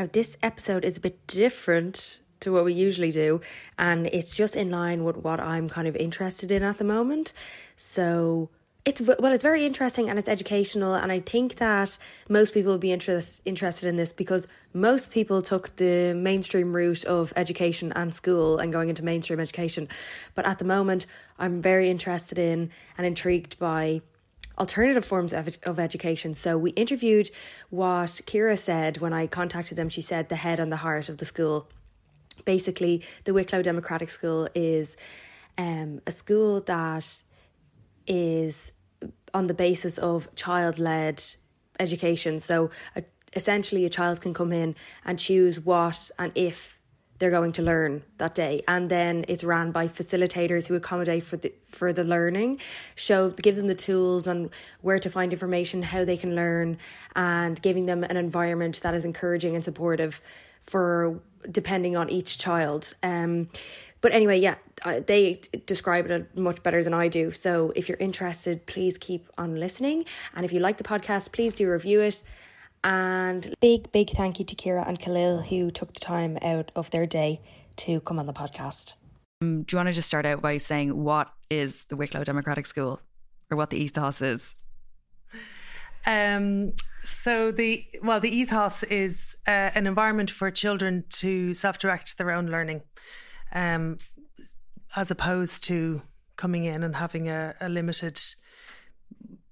Now, this episode is a bit different to what we usually do, and it's just in line with what I'm kind of interested in at the moment. So, it's well, it's very interesting and it's educational, and I think that most people will be interest, interested in this because most people took the mainstream route of education and school and going into mainstream education. But at the moment, I'm very interested in and intrigued by alternative forms of, of education. So we interviewed what Kira said when I contacted them. She said the head and the heart of the school. Basically, the Wicklow Democratic School is um, a school that is on the basis of child led education. So a, essentially, a child can come in and choose what and if they're going to learn that day and then it's ran by facilitators who accommodate for the for the learning show give them the tools on where to find information how they can learn and giving them an environment that is encouraging and supportive for depending on each child um but anyway, yeah, they describe it much better than I do. So if you're interested, please keep on listening. And if you like the podcast, please do review it. And big, big thank you to Kira and Khalil who took the time out of their day to come on the podcast. Um, do you want to just start out by saying what is the Wicklow Democratic School or what the ethos is? Um, so the well, the ethos is uh, an environment for children to self-direct their own learning um, as opposed to coming in and having a, a limited,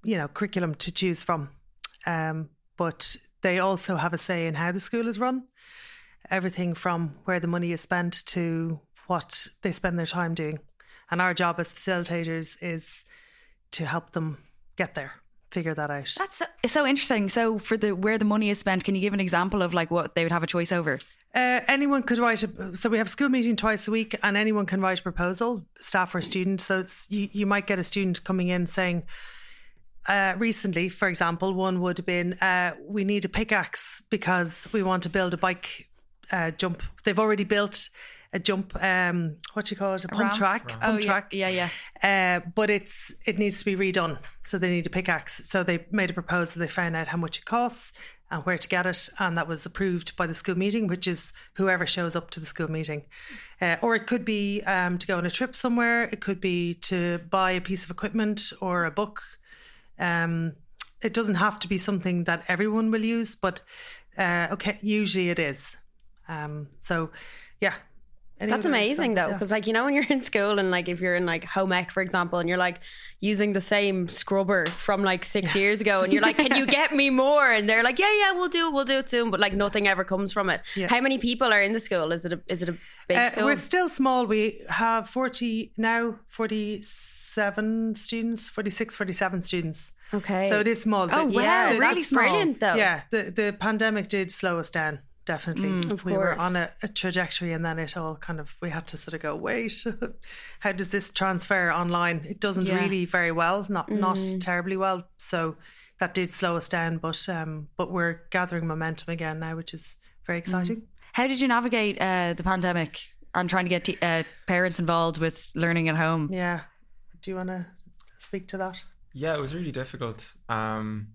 you know, curriculum to choose from. Um, but they also have a say in how the school is run. Everything from where the money is spent to what they spend their time doing. And our job as facilitators is to help them get there figure that out. That's so, so, interesting. So for the where the money is spent, can you give an example of like what they would have a choice over? Uh, anyone could write a, so we have school meeting twice a week and anyone can write a proposal staff or student so you, you might get a student coming in saying uh, recently for example one would have been uh, we need a pickaxe because we want to build a bike uh, jump they've already built a jump um what do you call it a, pump ramp? track pump oh, track yeah yeah, yeah. Uh, but it's it needs to be redone so they need a pickaxe so they made a proposal they found out how much it costs and where to get it. And that was approved by the school meeting, which is whoever shows up to the school meeting. Uh, or it could be um, to go on a trip somewhere, it could be to buy a piece of equipment or a book. Um, it doesn't have to be something that everyone will use, but uh, okay, usually it is. Um, so, yeah, any That's amazing though, because yeah. like you know when you're in school and like if you're in like home ec for example, and you're like using the same scrubber from like six yeah. years ago, and you're like, "Can you get me more?" And they're like, "Yeah, yeah, we'll do it, we'll do it soon," but like nothing ever comes from it. Yeah. How many people are in the school? Is it a is it a big uh, school? We're still small. We have forty now, forty seven students, 46, 47 students. Okay, so it is small. Oh wow, yeah, really brilliant though. Yeah, the the pandemic did slow us down definitely. Mm, we course. were on a, a, trajectory and then it all kind of, we had to sort of go, wait, how does this transfer online? It doesn't yeah. really very well, not, mm. not terribly well. So that did slow us down, but, um, but we're gathering momentum again now, which is very mm. exciting. Mm. How did you navigate uh, the pandemic and trying to get t- uh, parents involved with learning at home? Yeah. Do you want to speak to that? Yeah, it was really difficult. Um,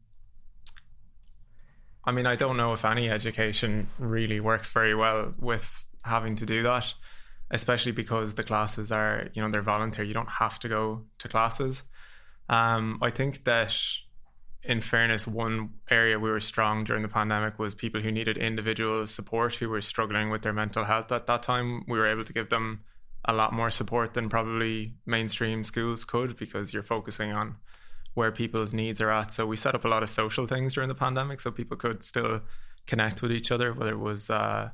I mean, I don't know if any education really works very well with having to do that, especially because the classes are, you know, they're voluntary. You don't have to go to classes. Um, I think that, in fairness, one area we were strong during the pandemic was people who needed individual support who were struggling with their mental health at that time. We were able to give them a lot more support than probably mainstream schools could because you're focusing on where people's needs are at. So we set up a lot of social things during the pandemic so people could still connect with each other, whether it was, uh,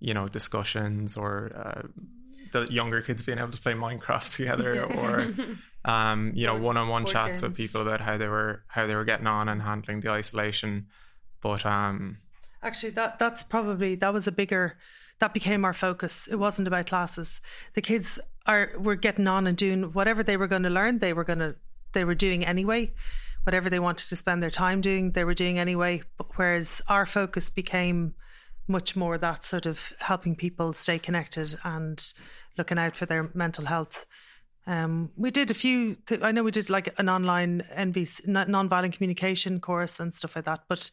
you know, discussions or uh, the younger kids being able to play Minecraft together or, um, you know, one-on-one chats games. with people about how they were, how they were getting on and handling the isolation. But, um, actually that, that's probably, that was a bigger, that became our focus. It wasn't about classes. The kids are were getting on and doing whatever they were going to learn. They were going to they were doing anyway. Whatever they wanted to spend their time doing, they were doing anyway. But whereas our focus became much more that sort of helping people stay connected and looking out for their mental health. Um, we did a few. Th- I know we did like an online NVC non-violent communication course and stuff like that, but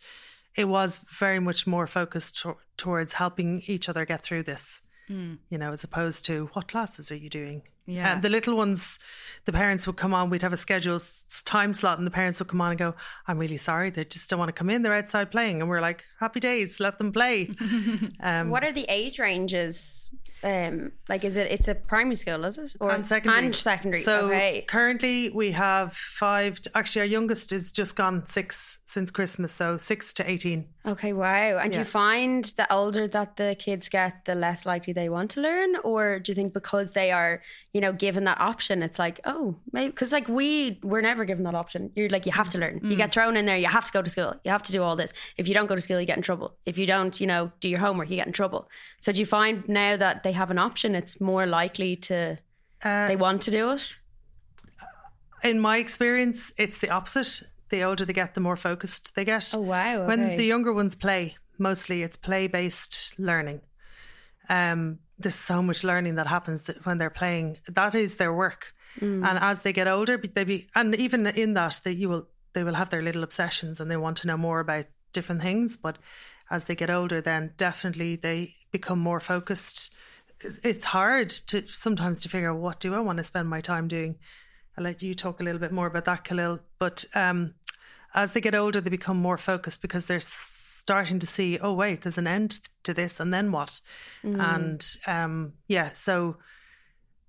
it was very much more focused to- towards helping each other get through this. Mm. You know, as opposed to what classes are you doing? Yeah. And the little ones, the parents would come on, we'd have a scheduled time slot, and the parents would come on and go, I'm really sorry. They just don't want to come in. They're outside playing. And we're like, happy days, let them play. um, what are the age ranges um, like is it? It's a primary school, is it? Or and secondary. And secondary. So okay. currently we have five. Actually, our youngest is just gone six since Christmas, so six to eighteen. Okay, wow. And yeah. do you find the older that the kids get, the less likely they want to learn, or do you think because they are, you know, given that option, it's like, oh, maybe because like we were never given that option. You're like, you have to learn. Mm. You get thrown in there. You have to go to school. You have to do all this. If you don't go to school, you get in trouble. If you don't, you know, do your homework, you get in trouble. So do you find now that they have an option, it's more likely to uh, they want to do it. In my experience, it's the opposite. The older they get, the more focused they get. Oh wow! Okay. When the younger ones play, mostly it's play based learning. Um, there's so much learning that happens when they're playing. That is their work, mm. and as they get older, they be and even in that, that you will they will have their little obsessions and they want to know more about different things. But as they get older, then definitely they become more focused it's hard to sometimes to figure out what do I want to spend my time doing. I'll let you talk a little bit more about that, Khalil. But um, as they get older, they become more focused because they're starting to see, oh wait, there's an end to this, and then what? Mm. And um, yeah, so.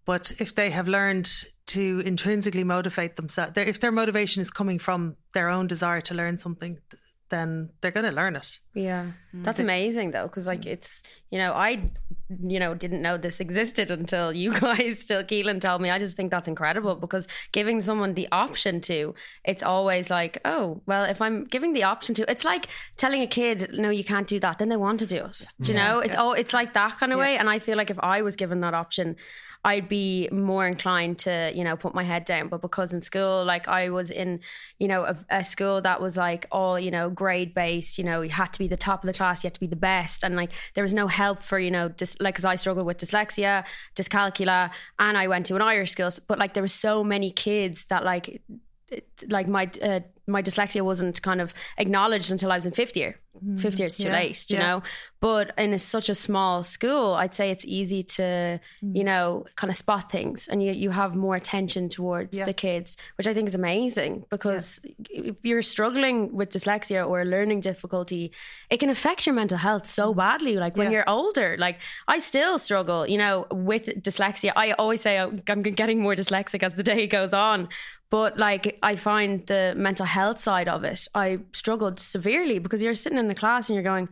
But if they have learned to intrinsically motivate themselves, if their motivation is coming from their own desire to learn something, then they're going to learn it. Yeah. Mm. That's amazing though cuz like it's you know I you know didn't know this existed until you guys still Keelan told me. I just think that's incredible because giving someone the option to it's always like, "Oh, well, if I'm giving the option to, it's like telling a kid, "No, you can't do that." Then they want to do it. Do you yeah. know? It's yeah. all it's like that kind of yeah. way and I feel like if I was given that option, I'd be more inclined to, you know, put my head down. But because in school, like I was in, you know, a, a school that was like all, you know, grade based, you know, you had to be the top of the class, you had to be the best. And like there was no help for, you know, dis- like, cause I struggled with dyslexia, dyscalculia, and I went to an Irish school. But like there were so many kids that like, like my uh, my dyslexia wasn't kind of acknowledged until I was in fifth year. Mm, fifth year is too yeah, late, you yeah. know. But in a, such a small school, I'd say it's easy to, mm. you know, kind of spot things, and you you have more attention towards yeah. the kids, which I think is amazing because if you're struggling with dyslexia or a learning difficulty, it can affect your mental health so mm. badly. Like when you're older, like I still struggle, you know, with dyslexia. I always say oh, I'm getting more dyslexic as the day goes on, but like I find the mental health side of it, I struggled severely because you're sitting in the class and you're going,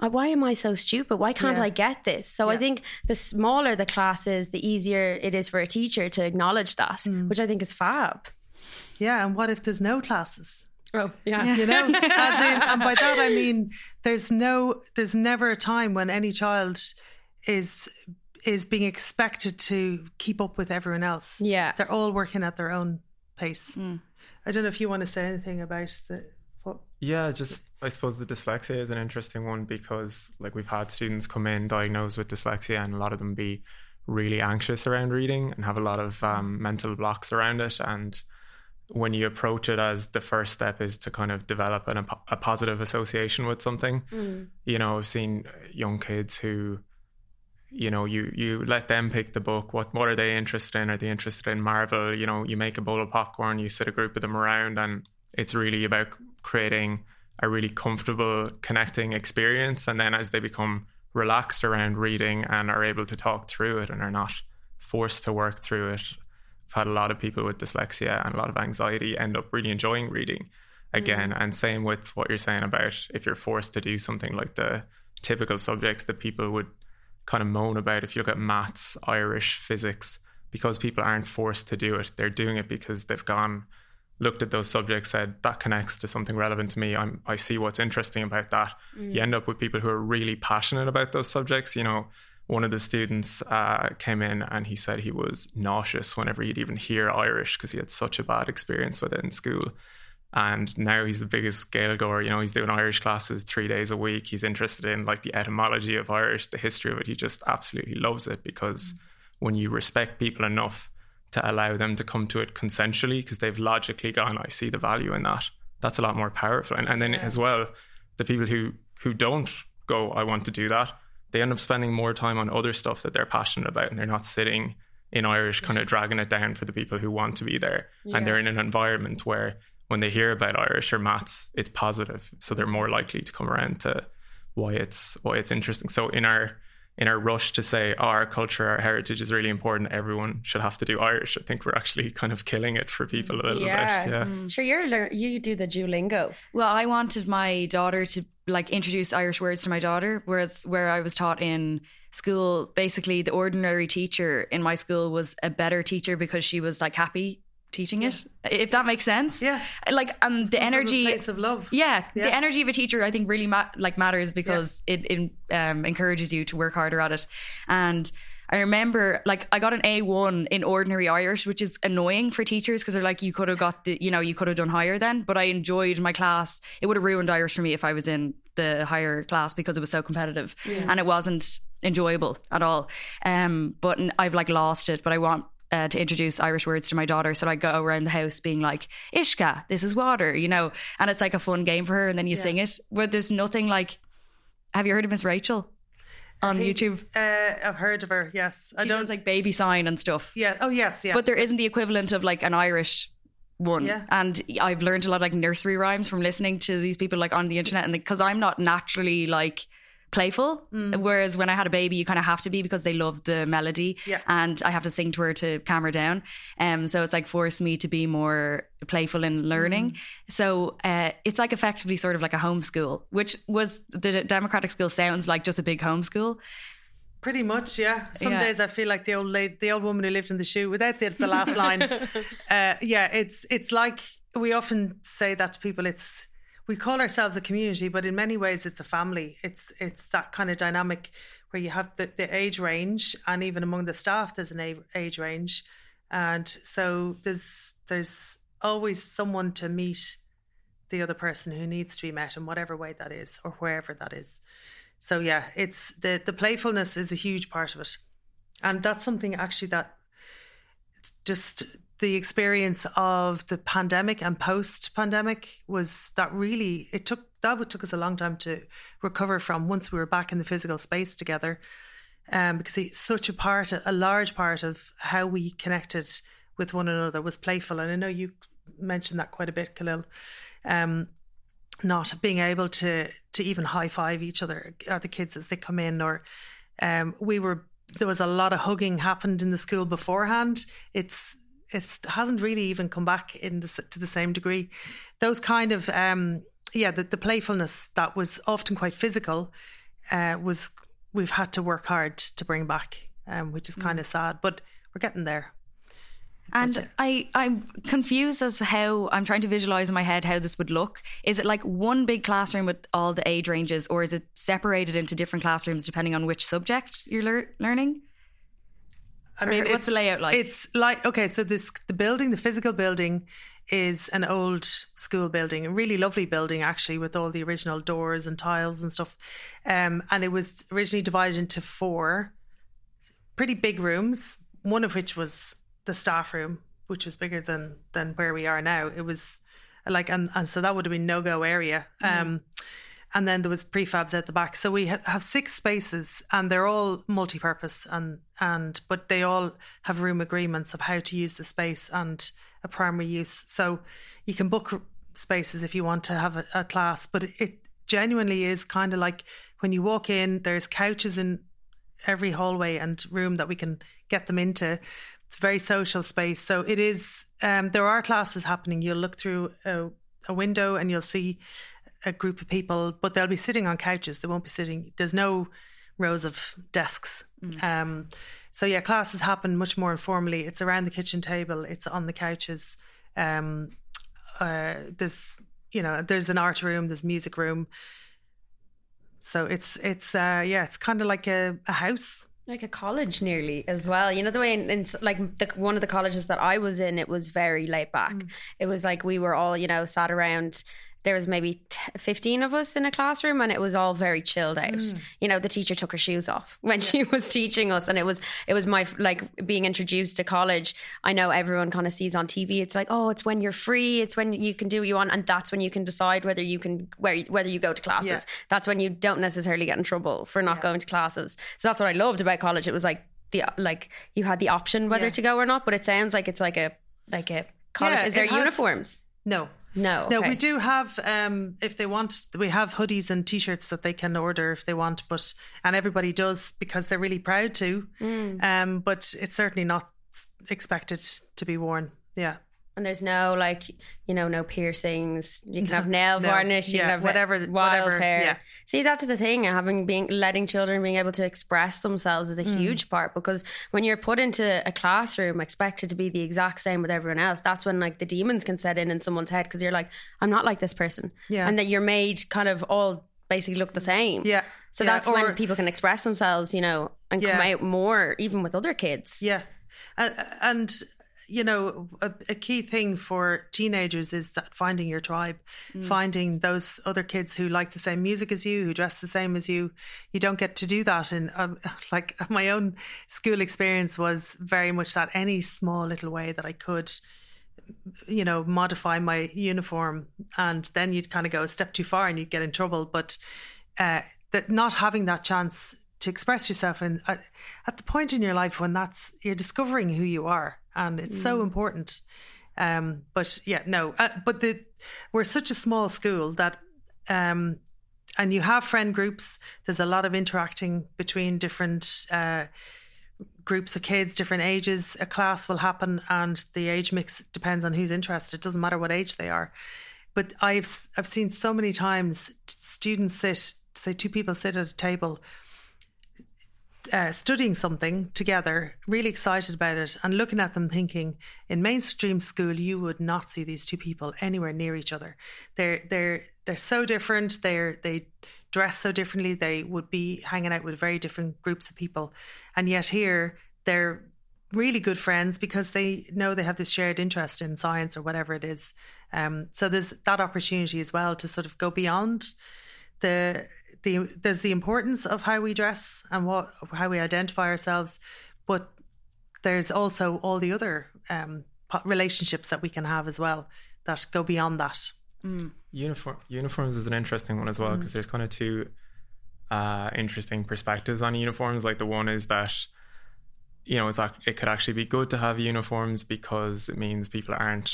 oh, why am I so stupid? Why can't yeah. I get this? So yeah. I think the smaller the class is, the easier it is for a teacher to acknowledge that, mm. which I think is fab. Yeah, and what if there's no classes? Oh, yeah. You know, in, and by that I mean there's no, there's never a time when any child is is being expected to keep up with everyone else. Yeah, they're all working at their own pace. Mm. I don't know if you want to say anything about the. What... Yeah, just I suppose the dyslexia is an interesting one because like we've had students come in diagnosed with dyslexia and a lot of them be really anxious around reading and have a lot of um, mental blocks around it and when you approach it as the first step is to kind of develop an, a positive association with something mm. you know i've seen young kids who you know you you let them pick the book. What what are they interested in? Are they interested in marvel? You know you make a bowl of popcorn you sit a group of them around and it's really about creating a really comfortable connecting experience. And then as they become relaxed around reading and are able to talk through it and are not forced to work through it i've had a lot of people with dyslexia and a lot of anxiety end up really enjoying reading again. Mm. and same with what you're saying about if you're forced to do something like the typical subjects that people would kind of moan about if you look at maths, Irish, physics, because people aren't forced to do it. They're doing it because they've gone, looked at those subjects, said that connects to something relevant to me. I'm, I see what's interesting about that. Mm. You end up with people who are really passionate about those subjects. You know, one of the students uh, came in and he said he was nauseous whenever he'd even hear Irish because he had such a bad experience with it in school and now he's the biggest Gaeilgeoir. You know, he's doing Irish classes three days a week. He's interested in like the etymology of Irish, the history of it. He just absolutely loves it because mm. when you respect people enough to allow them to come to it consensually, because they've logically gone, I see the value in that. That's a lot more powerful. And, and then yeah. as well, the people who who don't go, I want to do that, they end up spending more time on other stuff that they're passionate about, and they're not sitting in Irish, kind of dragging it down for the people who want to be there, yeah. and they're in an environment where when they hear about Irish or maths, it's positive, so they're more likely to come around to why it's why it's interesting. So in our in our rush to say oh, our culture, our heritage is really important, everyone should have to do Irish. I think we're actually kind of killing it for people a little yeah. bit. Yeah, mm. sure. You're lear- you do the Duolingo. Well, I wanted my daughter to like introduce Irish words to my daughter, whereas where I was taught in school, basically the ordinary teacher in my school was a better teacher because she was like happy teaching it if that makes sense yeah like um the energy place of love yeah, yeah, the energy of a teacher i think really ma- like matters because yeah. it, it um, encourages you to work harder at it and I remember like I got an A1 in ordinary Irish, which is annoying for teachers because they're like, you could have got the, you know, you could have done higher then. But I enjoyed my class. It would have ruined Irish for me if I was in the higher class because it was so competitive yeah. and it wasn't enjoyable at all. Um, but I've like lost it. But I want uh, to introduce Irish words to my daughter. So I go around the house being like, Ishka, this is water, you know, and it's like a fun game for her. And then you yeah. sing it. But there's nothing like, have you heard of Miss Rachel? On think, YouTube, uh, I've heard of her. Yes, I don't does like baby sign and stuff. Yeah. Oh, yes. Yeah. But there isn't the equivalent of like an Irish one. Yeah. And I've learned a lot of like nursery rhymes from listening to these people like on the internet, and because I'm not naturally like playful. Mm. Whereas when I had a baby, you kind of have to be because they love the melody. Yeah. And I have to sing to her to calm her down. Um, so it's like forced me to be more playful in learning. Mm. So uh, it's like effectively sort of like a homeschool, which was the democratic school sounds like just a big homeschool. Pretty much, yeah. Some yeah. days I feel like the old lady, the old woman who lived in the shoe without the, the last line. uh, yeah, it's it's like we often say that to people. It's we call ourselves a community, but in many ways it's a family. It's it's that kind of dynamic where you have the, the age range, and even among the staff, there's an age range, and so there's there's always someone to meet the other person who needs to be met in whatever way that is or wherever that is. So yeah, it's the the playfulness is a huge part of it, and that's something actually that just the experience of the pandemic and post pandemic was that really it took that would took us a long time to recover from once we were back in the physical space together. Um, because it's such a part a large part of how we connected with one another was playful. And I know you mentioned that quite a bit Khalil. Um, not being able to to even high five each other or the kids as they come in or um, we were there was a lot of hugging happened in the school beforehand. It's it hasn't really even come back in the, to the same degree. Those kind of um, yeah, the, the playfulness that was often quite physical uh, was we've had to work hard to bring back, um, which is mm. kind of sad, but we're getting there. And I, I'm confused as to how I'm trying to visualize in my head how this would look. Is it like one big classroom with all the age ranges, or is it separated into different classrooms depending on which subject you're lear- learning? I mean, what's the layout like? It's like okay, so this the building, the physical building, is an old school building, a really lovely building actually, with all the original doors and tiles and stuff. Um, and it was originally divided into four pretty big rooms, one of which was the staff room, which was bigger than than where we are now. It was like, and, and so that would have been no go area. Mm. Um, and then there was prefabs at the back. So we ha- have six spaces, and they're all multi-purpose, and and but they all have room agreements of how to use the space and a primary use. So you can book spaces if you want to have a, a class, but it genuinely is kind of like when you walk in, there's couches in every hallway and room that we can get them into. It's a very social space. So it is. Um, there are classes happening. You'll look through a, a window and you'll see a group of people, but they'll be sitting on couches. They won't be sitting. There's no rows of desks. Mm. Um, so yeah, classes happen much more informally. It's around the kitchen table. It's on the couches. Um, uh, there's you know there's an art room. There's music room. So it's it's uh, yeah, it's kind of like a, a house like a college nearly as well you know the way in, in like the, one of the colleges that i was in it was very laid back mm. it was like we were all you know sat around there was maybe t- 15 of us in a classroom and it was all very chilled out mm. you know the teacher took her shoes off when yeah. she was teaching us and it was it was my like being introduced to college i know everyone kind of sees on tv it's like oh it's when you're free it's when you can do what you want and that's when you can decide whether you can where whether you go to classes yeah. that's when you don't necessarily get in trouble for not yeah. going to classes so that's what i loved about college it was like the like you had the option whether to go or not but it sounds like it's like a like a college is there has, uniforms no no, okay. no, we do have. Um, if they want, we have hoodies and t-shirts that they can order if they want. But and everybody does because they're really proud to. Mm. Um, but it's certainly not expected to be worn. Yeah. And there's no like, you know, no piercings. You can have nail no, varnish. You yeah, can have whatever, wild whatever, hair. Yeah. See, that's the thing. Having being letting children being able to express themselves is a mm. huge part because when you're put into a classroom expected to be the exact same with everyone else, that's when like the demons can set in in someone's head because you're like, I'm not like this person. Yeah. And that you're made kind of all basically look the same. Yeah. So yeah. that's or, when people can express themselves, you know, and yeah. come out more even with other kids. Yeah. And, and you know, a, a, key thing for teenagers is that finding your tribe, mm. finding those other kids who like the same music as you, who dress the same as you. You don't get to do that. And um, like my own school experience was very much that any small little way that I could, you know, modify my uniform, and then you'd kind of go a step too far and you'd get in trouble. But uh, that not having that chance to express yourself and uh, at the point in your life when that's you're discovering who you are and it's mm. so important. Um, but yeah no uh, but the we're such a small school that um, and you have friend groups. There's a lot of interacting between different uh, groups of kids different ages. A class will happen and the age mix depends on who's interested. It doesn't matter what age they are. But i've i've seen so many times students sit say two people sit at a table uh, studying something together, really excited about it, and looking at them thinking, in mainstream school, you would not see these two people anywhere near each other. They're they're they're so different. They're they dress so differently. They would be hanging out with very different groups of people, and yet here they're really good friends because they know they have this shared interest in science or whatever it is. Um, so there's that opportunity as well to sort of go beyond the the there's the importance of how we dress and what how we identify ourselves, but there's also all the other um, relationships that we can have as well that go beyond that. Mm. Uniform uniforms is an interesting one as well because mm. there's kind of two uh, interesting perspectives on uniforms. Like the one is that you know it's it could actually be good to have uniforms because it means people aren't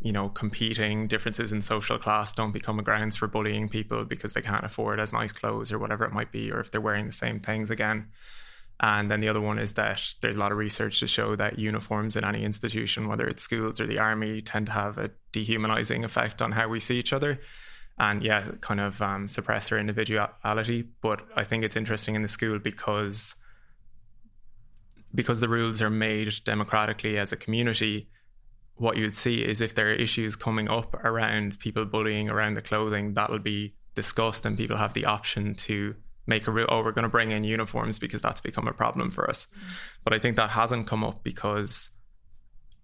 you know, competing differences in social class don't become a grounds for bullying people because they can't afford as nice clothes or whatever it might be, or if they're wearing the same things again. And then the other one is that there's a lot of research to show that uniforms in any institution, whether it's schools or the army, tend to have a dehumanizing effect on how we see each other. And yeah, kind of um, suppress our individuality. But I think it's interesting in the school because because the rules are made democratically as a community what you'd see is if there are issues coming up around people bullying around the clothing, that'll be discussed and people have the option to make a rule, oh, we're going to bring in uniforms because that's become a problem for us. But I think that hasn't come up because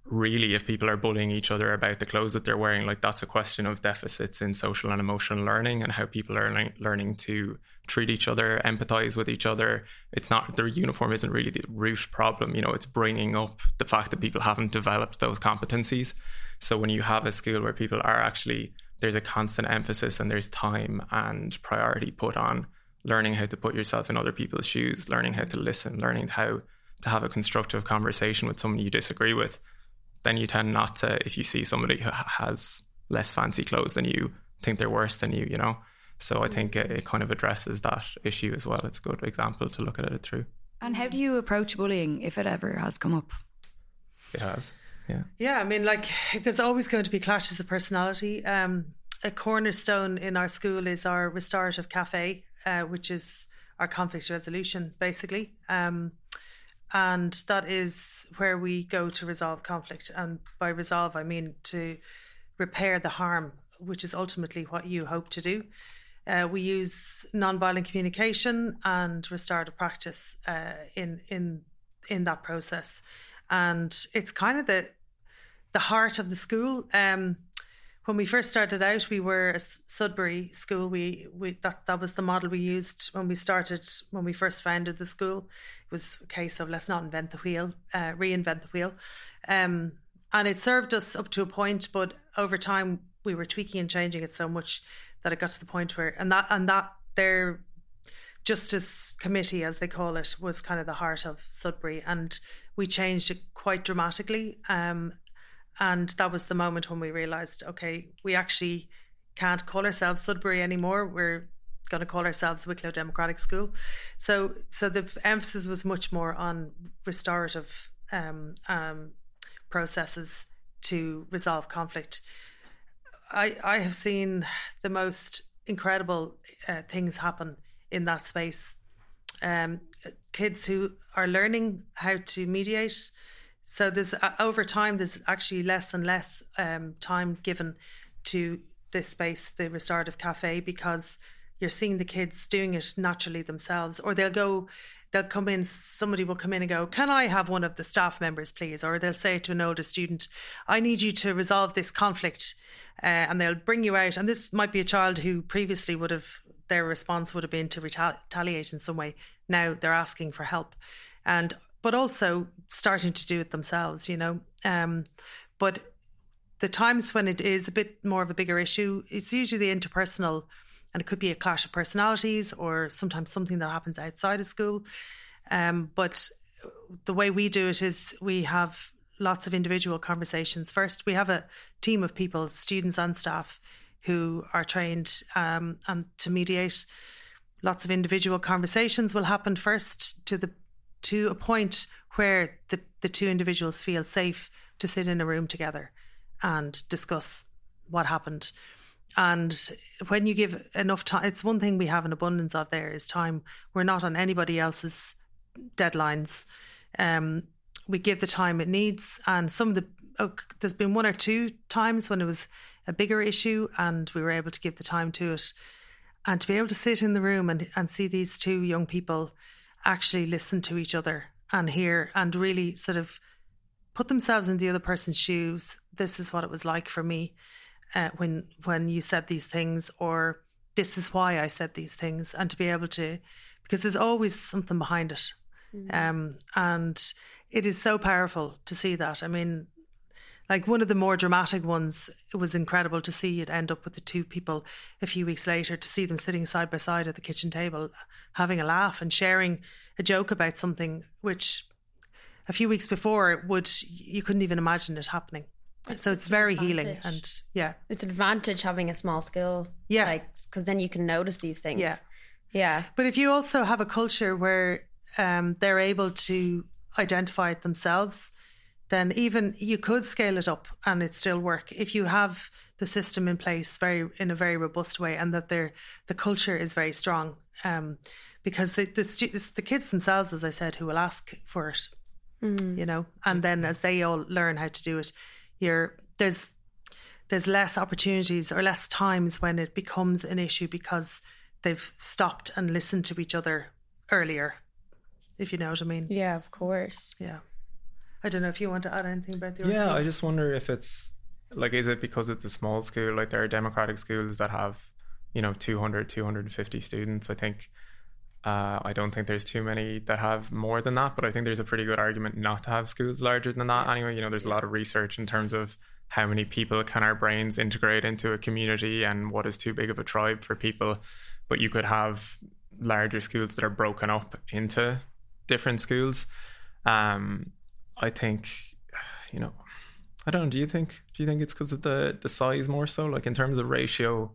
really if people are bullying each other about the clothes that they're wearing like that's a question of deficits in social and emotional learning and how people are learning to treat each other empathize with each other it's not their uniform isn't really the root problem you know it's bringing up the fact that people haven't developed those competencies so when you have a school where people are actually there's a constant emphasis and there's time and priority put on learning how to put yourself in other people's shoes learning how to listen learning how to have a constructive conversation with someone you disagree with then you tend not to, if you see somebody who has less fancy clothes than you, think they're worse than you, you know? So I think it, it kind of addresses that issue as well. It's a good example to look at it through. And how do you approach bullying if it ever has come up? It has, yeah. Yeah, I mean, like, there's always going to be clashes of personality. Um, a cornerstone in our school is our restorative cafe, uh, which is our conflict resolution, basically. Um, and that is where we go to resolve conflict. And by resolve, I mean to repair the harm, which is ultimately what you hope to do. Uh, we use nonviolent communication and restorative practice uh, in in in that process, and it's kind of the the heart of the school. Um, when we first started out, we were a Sudbury school. We, we that that was the model we used when we started when we first founded the school. It was a case of let's not invent the wheel, uh, reinvent the wheel, um, and it served us up to a point. But over time, we were tweaking and changing it so much that it got to the point where and that and that their justice committee, as they call it, was kind of the heart of Sudbury, and we changed it quite dramatically. Um, and that was the moment when we realized, okay, we actually can't call ourselves Sudbury anymore. We're going to call ourselves Wicklow Democratic School. So, so the emphasis was much more on restorative um, um, processes to resolve conflict. I, I have seen the most incredible uh, things happen in that space. Um, kids who are learning how to mediate, so there's uh, over time there's actually less and less um, time given to this space, the restorative cafe, because you're seeing the kids doing it naturally themselves, or they'll go. They'll come in, somebody will come in and go, Can I have one of the staff members, please? Or they'll say to an older student, I need you to resolve this conflict. Uh, and they'll bring you out. And this might be a child who previously would have, their response would have been to retaliate in some way. Now they're asking for help. And but also starting to do it themselves, you know. Um, but the times when it is a bit more of a bigger issue, it's usually the interpersonal, and it could be a clash of personalities or sometimes something that happens outside of school. Um, but the way we do it is we have lots of individual conversations. First, we have a team of people, students and staff, who are trained um, and to mediate. Lots of individual conversations will happen first to the to a point where the, the two individuals feel safe to sit in a room together and discuss what happened. And when you give enough time, it's one thing we have an abundance of there is time. We're not on anybody else's deadlines. Um, we give the time it needs. And some of the, oh, there's been one or two times when it was a bigger issue and we were able to give the time to it. And to be able to sit in the room and, and see these two young people actually listen to each other and hear and really sort of put themselves in the other person's shoes. This is what it was like for me uh, when when you said these things, or this is why I said these things, and to be able to, because there's always something behind it, mm. um, and it is so powerful to see that. I mean, like one of the more dramatic ones, it was incredible to see it end up with the two people a few weeks later, to see them sitting side by side at the kitchen table, having a laugh and sharing a joke about something which a few weeks before would you couldn't even imagine it happening. So it's very advantage. healing and yeah, it's an advantage having a small skill. Yeah, like because then you can notice these things. Yeah, yeah. But if you also have a culture where um, they're able to identify it themselves then even you could scale it up and it still work. If you have the system in place very in a very robust way and that they the culture is very strong um, because the, the, the kids themselves as I said who will ask for it mm. you know? And then as they all learn how to do it you're there's there's less opportunities or less times when it becomes an issue because they've stopped and listened to each other earlier if you know what I mean yeah of course yeah I don't know if you want to add anything about the Yeah, I just wonder if it's like, is it because it's a small school? Like there are democratic schools that have, you know, 200, 250 students. I think, uh, I don't think there's too many that have more than that, but I think there's a pretty good argument not to have schools larger than that. Anyway, you know, there's a lot of research in terms of how many people can our brains integrate into a community and what is too big of a tribe for people. But you could have larger schools that are broken up into different schools. Um, I think, you know, I don't know. Do you think? Do you think it's because of the the size more so, like in terms of ratio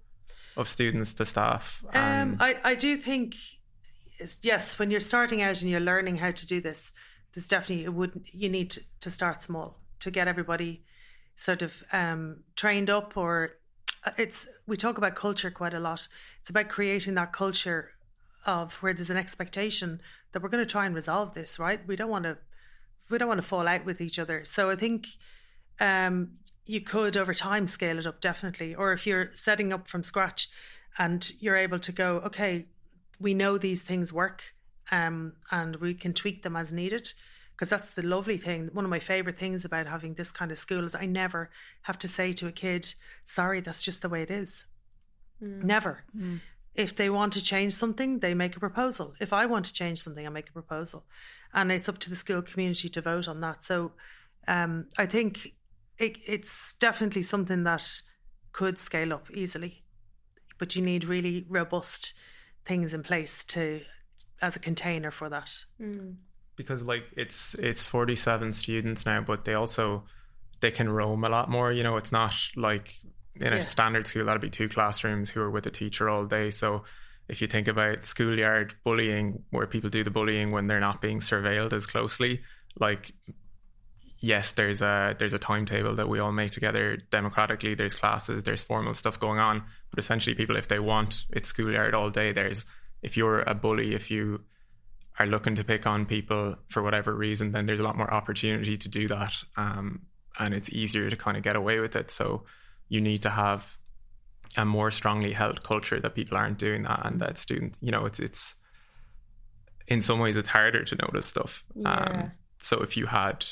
of students to staff? Um, I I do think yes. When you're starting out and you're learning how to do this, there's definitely it would you need to, to start small to get everybody sort of um, trained up. Or uh, it's we talk about culture quite a lot. It's about creating that culture of where there's an expectation that we're going to try and resolve this. Right? We don't want to we don't want to fall out with each other. So I think um, you could over time scale it up definitely. Or if you're setting up from scratch and you're able to go, okay, we know these things work um, and we can tweak them as needed. because that's the lovely thing. One of my favorite things about having this kind of school is I never have to say to a kid, sorry, that's just the way it is. Mm. Never. Mm. If they want to change something, they make a proposal. If I want to change something, I make a proposal. And it's up to the school community to vote on that. So um, I think it, it's definitely something that could scale up easily, but you need really robust things in place to as a container for that. Mm. Because like it's it's 47 students now, but they also they can roam a lot more. You know, it's not like in a standard school that'd be two classrooms who are with a teacher all day. So if you think about schoolyard bullying, where people do the bullying when they're not being surveilled as closely, like yes, there's a there's a timetable that we all make together democratically. There's classes, there's formal stuff going on, but essentially, people if they want, it's schoolyard all day. There's if you're a bully, if you are looking to pick on people for whatever reason, then there's a lot more opportunity to do that, um, and it's easier to kind of get away with it. So you need to have a more strongly held culture that people aren't doing that, and that student, you know, it's it's in some ways it's harder to notice stuff. Yeah. Um, so if you had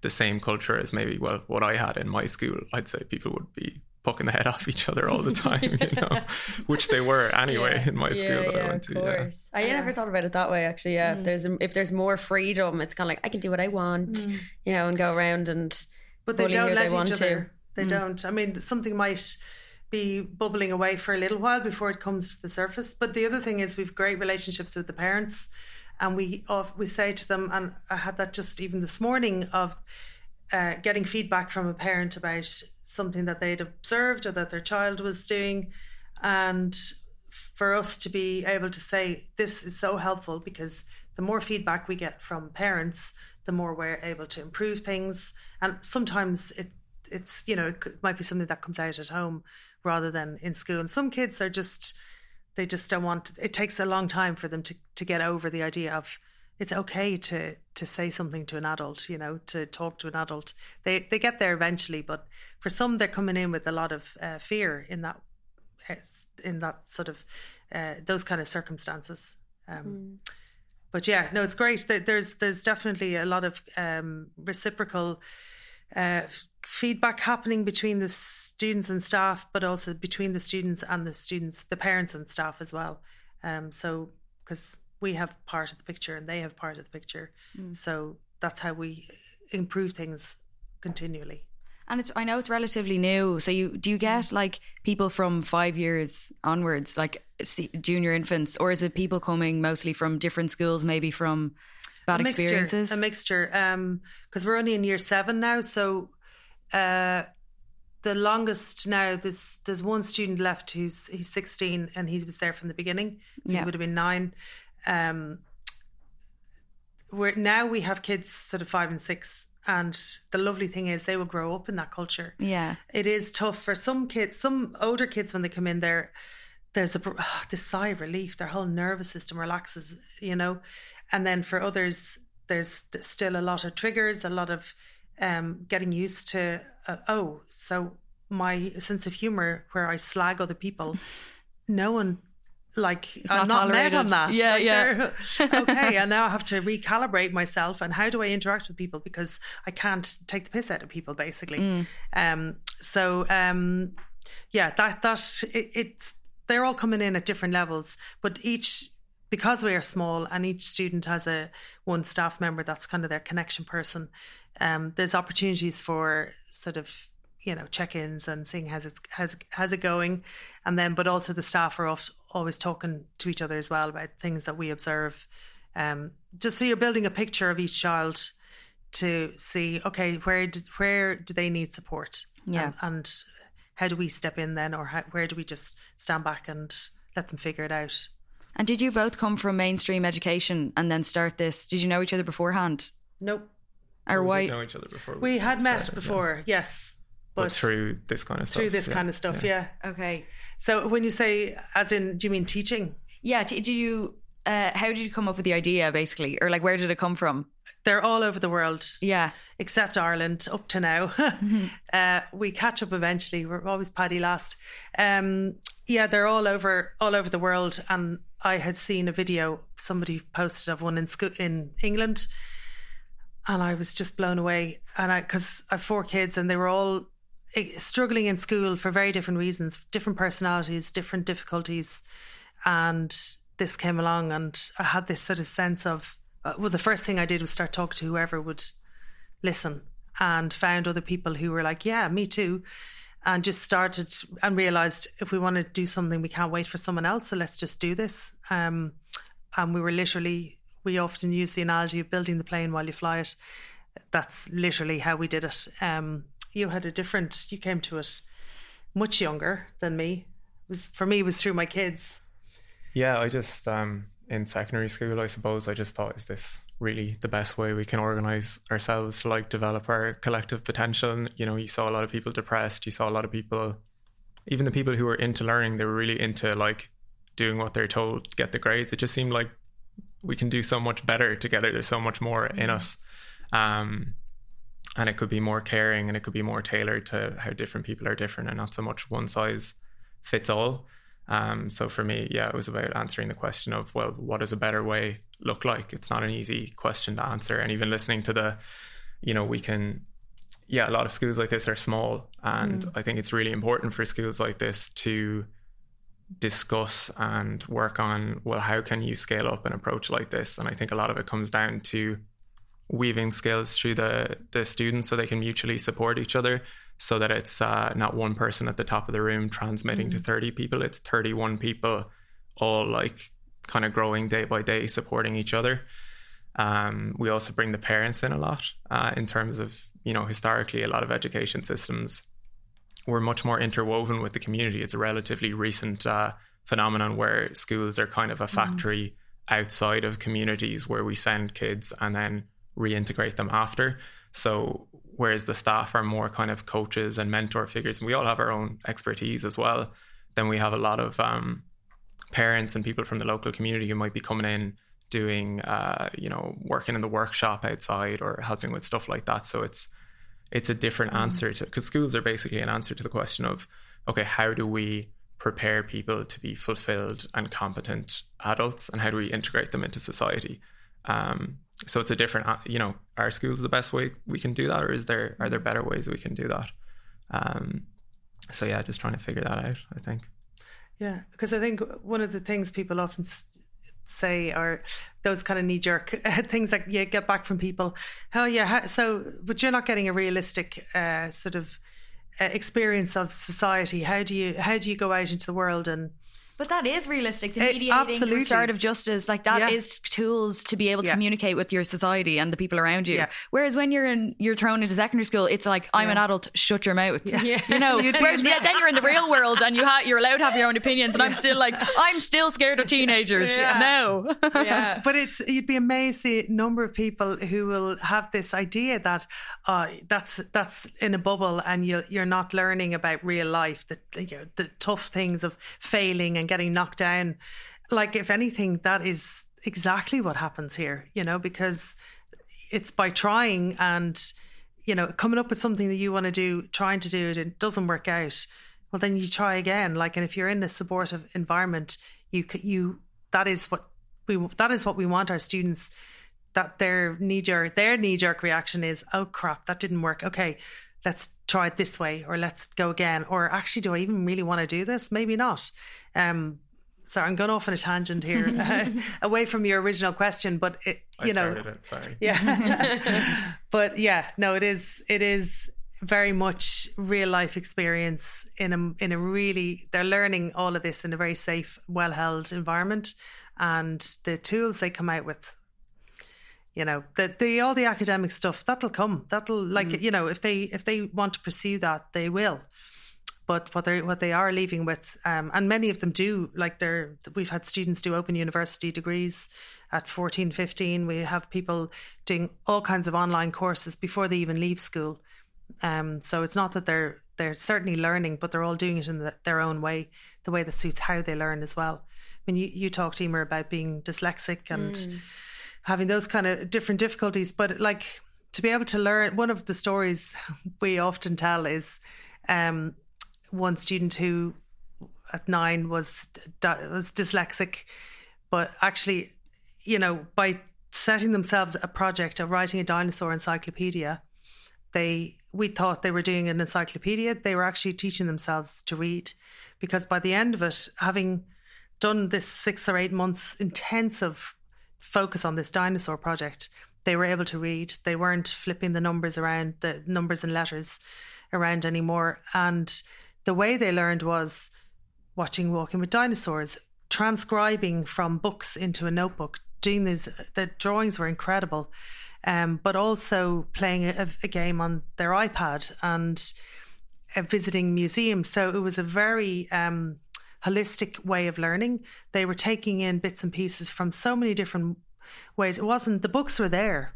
the same culture as maybe well what I had in my school, I'd say people would be poking the head off each other all the time, you know, which they were anyway yeah. in my school yeah, that yeah, I went to. Yeah. I never thought about it that way actually. Yeah, mm. if there's if there's more freedom, it's kind of like I can do what I want, mm. you know, and go around and. But they don't let they each other. They mm. don't. I mean, something might be bubbling away for a little while before it comes to the surface. But the other thing is, we've great relationships with the parents and we of, we say to them, and I had that just even this morning of uh, getting feedback from a parent about something that they'd observed or that their child was doing, and for us to be able to say this is so helpful because the more feedback we get from parents, the more we're able to improve things, and sometimes it it's you know it might be something that comes out at home rather than in school. And some kids are just they just don't want it takes a long time for them to to get over the idea of it's okay to to say something to an adult you know to talk to an adult they they get there eventually but for some they're coming in with a lot of uh, fear in that in that sort of uh, those kind of circumstances um, mm. but yeah no it's great there's there's definitely a lot of um, reciprocal uh, feedback happening between the students and staff, but also between the students and the students, the parents and staff as well. Um, so because we have part of the picture and they have part of the picture, mm. so that's how we improve things continually. And it's I know it's relatively new. So you do you get mm. like people from five years onwards, like junior infants, or is it people coming mostly from different schools, maybe from bad a mixture, experiences? A mixture. Because um, we're only in year seven now, so uh, the longest now there's there's one student left who's he's 16 and he was there from the beginning so yeah. he would have been nine um we're now we have kids sort of five and six and the lovely thing is they will grow up in that culture yeah it is tough for some kids some older kids when they come in there there's a oh, this sigh of relief their whole nervous system relaxes you know and then for others there's still a lot of triggers a lot of um, getting used to uh, oh so my sense of humor where i slag other people no one like it's i'm not, not met on that. Yeah like yeah. okay and now i have to recalibrate myself and how do i interact with people because i can't take the piss out of people basically. Mm. um so um yeah that that it, it's they're all coming in at different levels but each because we are small and each student has a one staff member that's kind of their connection person um, there's opportunities for sort of you know check-ins and seeing how's it's how's, how's it going. And then but also the staff are always talking to each other as well about things that we observe. Um, just so you're building a picture of each child to see okay where did, where do they need support? Yeah. And, and how do we step in then or how, where do we just stand back and let them figure it out and did you both come from mainstream education and then start this? Did you know each other beforehand? Nope. Or why know each other before we, we had met started, before yeah. yes. But, but, through this kind of stuff through this yeah. kind of stuff yeah. yeah. okay. So when you say as in do you mean teaching? Yeah Do you uh, how did you come up with the idea basically? Or like where did it come from? They're all over the world. Yeah. Except ireland up to now. Mm-hmm. uh, we catch up eventually. We're always paddy last. Um, yeah they're all over all over the world and i had seen a video somebody posted of one in school in england and I was just blown away. And I, because I have four kids and they were all eh, struggling in school for very different reasons, different personalities, different difficulties. And this came along, and I had this sort of sense of, uh, well, the first thing I did was start talking to whoever would listen and found other people who were like, yeah, me too. And just started and realized if we want to do something, we can't wait for someone else. So let's just do this. Um, and we were literally we often use the analogy of building the plane while you fly it. That's literally how we did it. Um, you had a different. You came to it much younger than me. It was for me it was through my kids. Yeah, I just um, in secondary school, I suppose I just thought, is this really the best way we can organize ourselves to like develop our collective potential? And, you know, you saw a lot of people depressed. You saw a lot of people, even the people who were into learning, they were really into like doing what they're told get the grades. It just seemed like we can do so much better together. There's so much more in us. Um, and it could be more caring and it could be more tailored to how different people are different and not so much one size fits all. Um, so for me, yeah, it was about answering the question of, well, what is a better way look like? It's not an easy question to answer. And even listening to the, you know, we can, yeah, a lot of schools like this are small. And mm. I think it's really important for schools like this to discuss and work on well how can you scale up an approach like this and i think a lot of it comes down to weaving skills through the the students so they can mutually support each other so that it's uh, not one person at the top of the room transmitting mm-hmm. to 30 people it's 31 people all like kind of growing day by day supporting each other um, we also bring the parents in a lot uh, in terms of you know historically a lot of education systems we're much more interwoven with the community. It's a relatively recent uh, phenomenon where schools are kind of a mm. factory mm. outside of communities where we send kids and then reintegrate them after. So whereas the staff are more kind of coaches and mentor figures, and we all have our own expertise as well, then we have a lot of um, parents and people from the local community who might be coming in doing, uh, you know, working in the workshop outside or helping with stuff like that. So it's it's a different mm answer to because schools are basically an answer to the question of okay how do we prepare people to be fulfilled and competent adults and how do we integrate them into society? Um, so it's a different uh, you know are schools the best way we can do that or is there are there better ways we can do that? Um, so yeah just trying to figure that out i think yeah because i think one of the things people often say or those kind of knee jerk things that you get back from people. Oh yeah, so but you're not getting a realistic uh, sort of uh, experience of society. How do you how do you go out into the world and but that is realistic. The mediating, it, restorative justice, like that yeah. is tools to be able to yeah. communicate with your society and the people around you. Yeah. Whereas when you're in, you're thrown into secondary school, it's like I'm an adult, shut your mouth. Yeah. You know. Whereas yeah, then you're in the real world and you ha- you're allowed to have your own opinions, and I'm still like I'm still scared of teenagers. No. yeah. But it's you'd be amazed the number of people who will have this idea that uh, that's that's in a bubble and you you're not learning about real life, the you know, the tough things of failing getting knocked down. Like, if anything, that is exactly what happens here, you know, because it's by trying and, you know, coming up with something that you want to do, trying to do it, and it doesn't work out. Well, then you try again. Like, and if you're in a supportive environment, you you that is what we that is what we want our students. That their knee jerk their knee jerk reaction is, oh crap, that didn't work. Okay, let's try it this way or let's go again. Or actually do i even really want to do this? Maybe not. Um sorry i'm going off on a tangent here uh, away from your original question but it, you I know it, sorry. Yeah. But yeah no it is it is very much real life experience in a in a really they're learning all of this in a very safe well held environment. And the tools they come out with you know the, the all the academic stuff that'll come. That'll like mm. you know if they if they want to pursue that they will. But what they what they are leaving with um, and many of them do like they're we've had students do open university degrees at 14 15 we have people doing all kinds of online courses before they even leave school. Um, so it's not that they're they're certainly learning but they're all doing it in the, their own way the way that suits how they learn as well. I mean you, you talked Emer about being dyslexic and mm having those kind of different difficulties. But like to be able to learn, one of the stories we often tell is um, one student who at nine was was dyslexic, but actually, you know, by setting themselves a project of writing a dinosaur encyclopedia. They we thought they were doing an encyclopedia. They were actually teaching themselves to read, because by the end of it, having done this six or eight months intensive focus on this dinosaur project, they were able to read. They weren't flipping the numbers around, the numbers and letters around anymore. And the way they learned was watching Walking with Dinosaurs, transcribing from books into a notebook, doing these. The drawings were incredible, um, but also playing a, a, game on their iPad and uh, visiting museums. So it was a very um, holistic way of learning. They were taking in bits and pieces from so many different ways. It wasn't the books were there,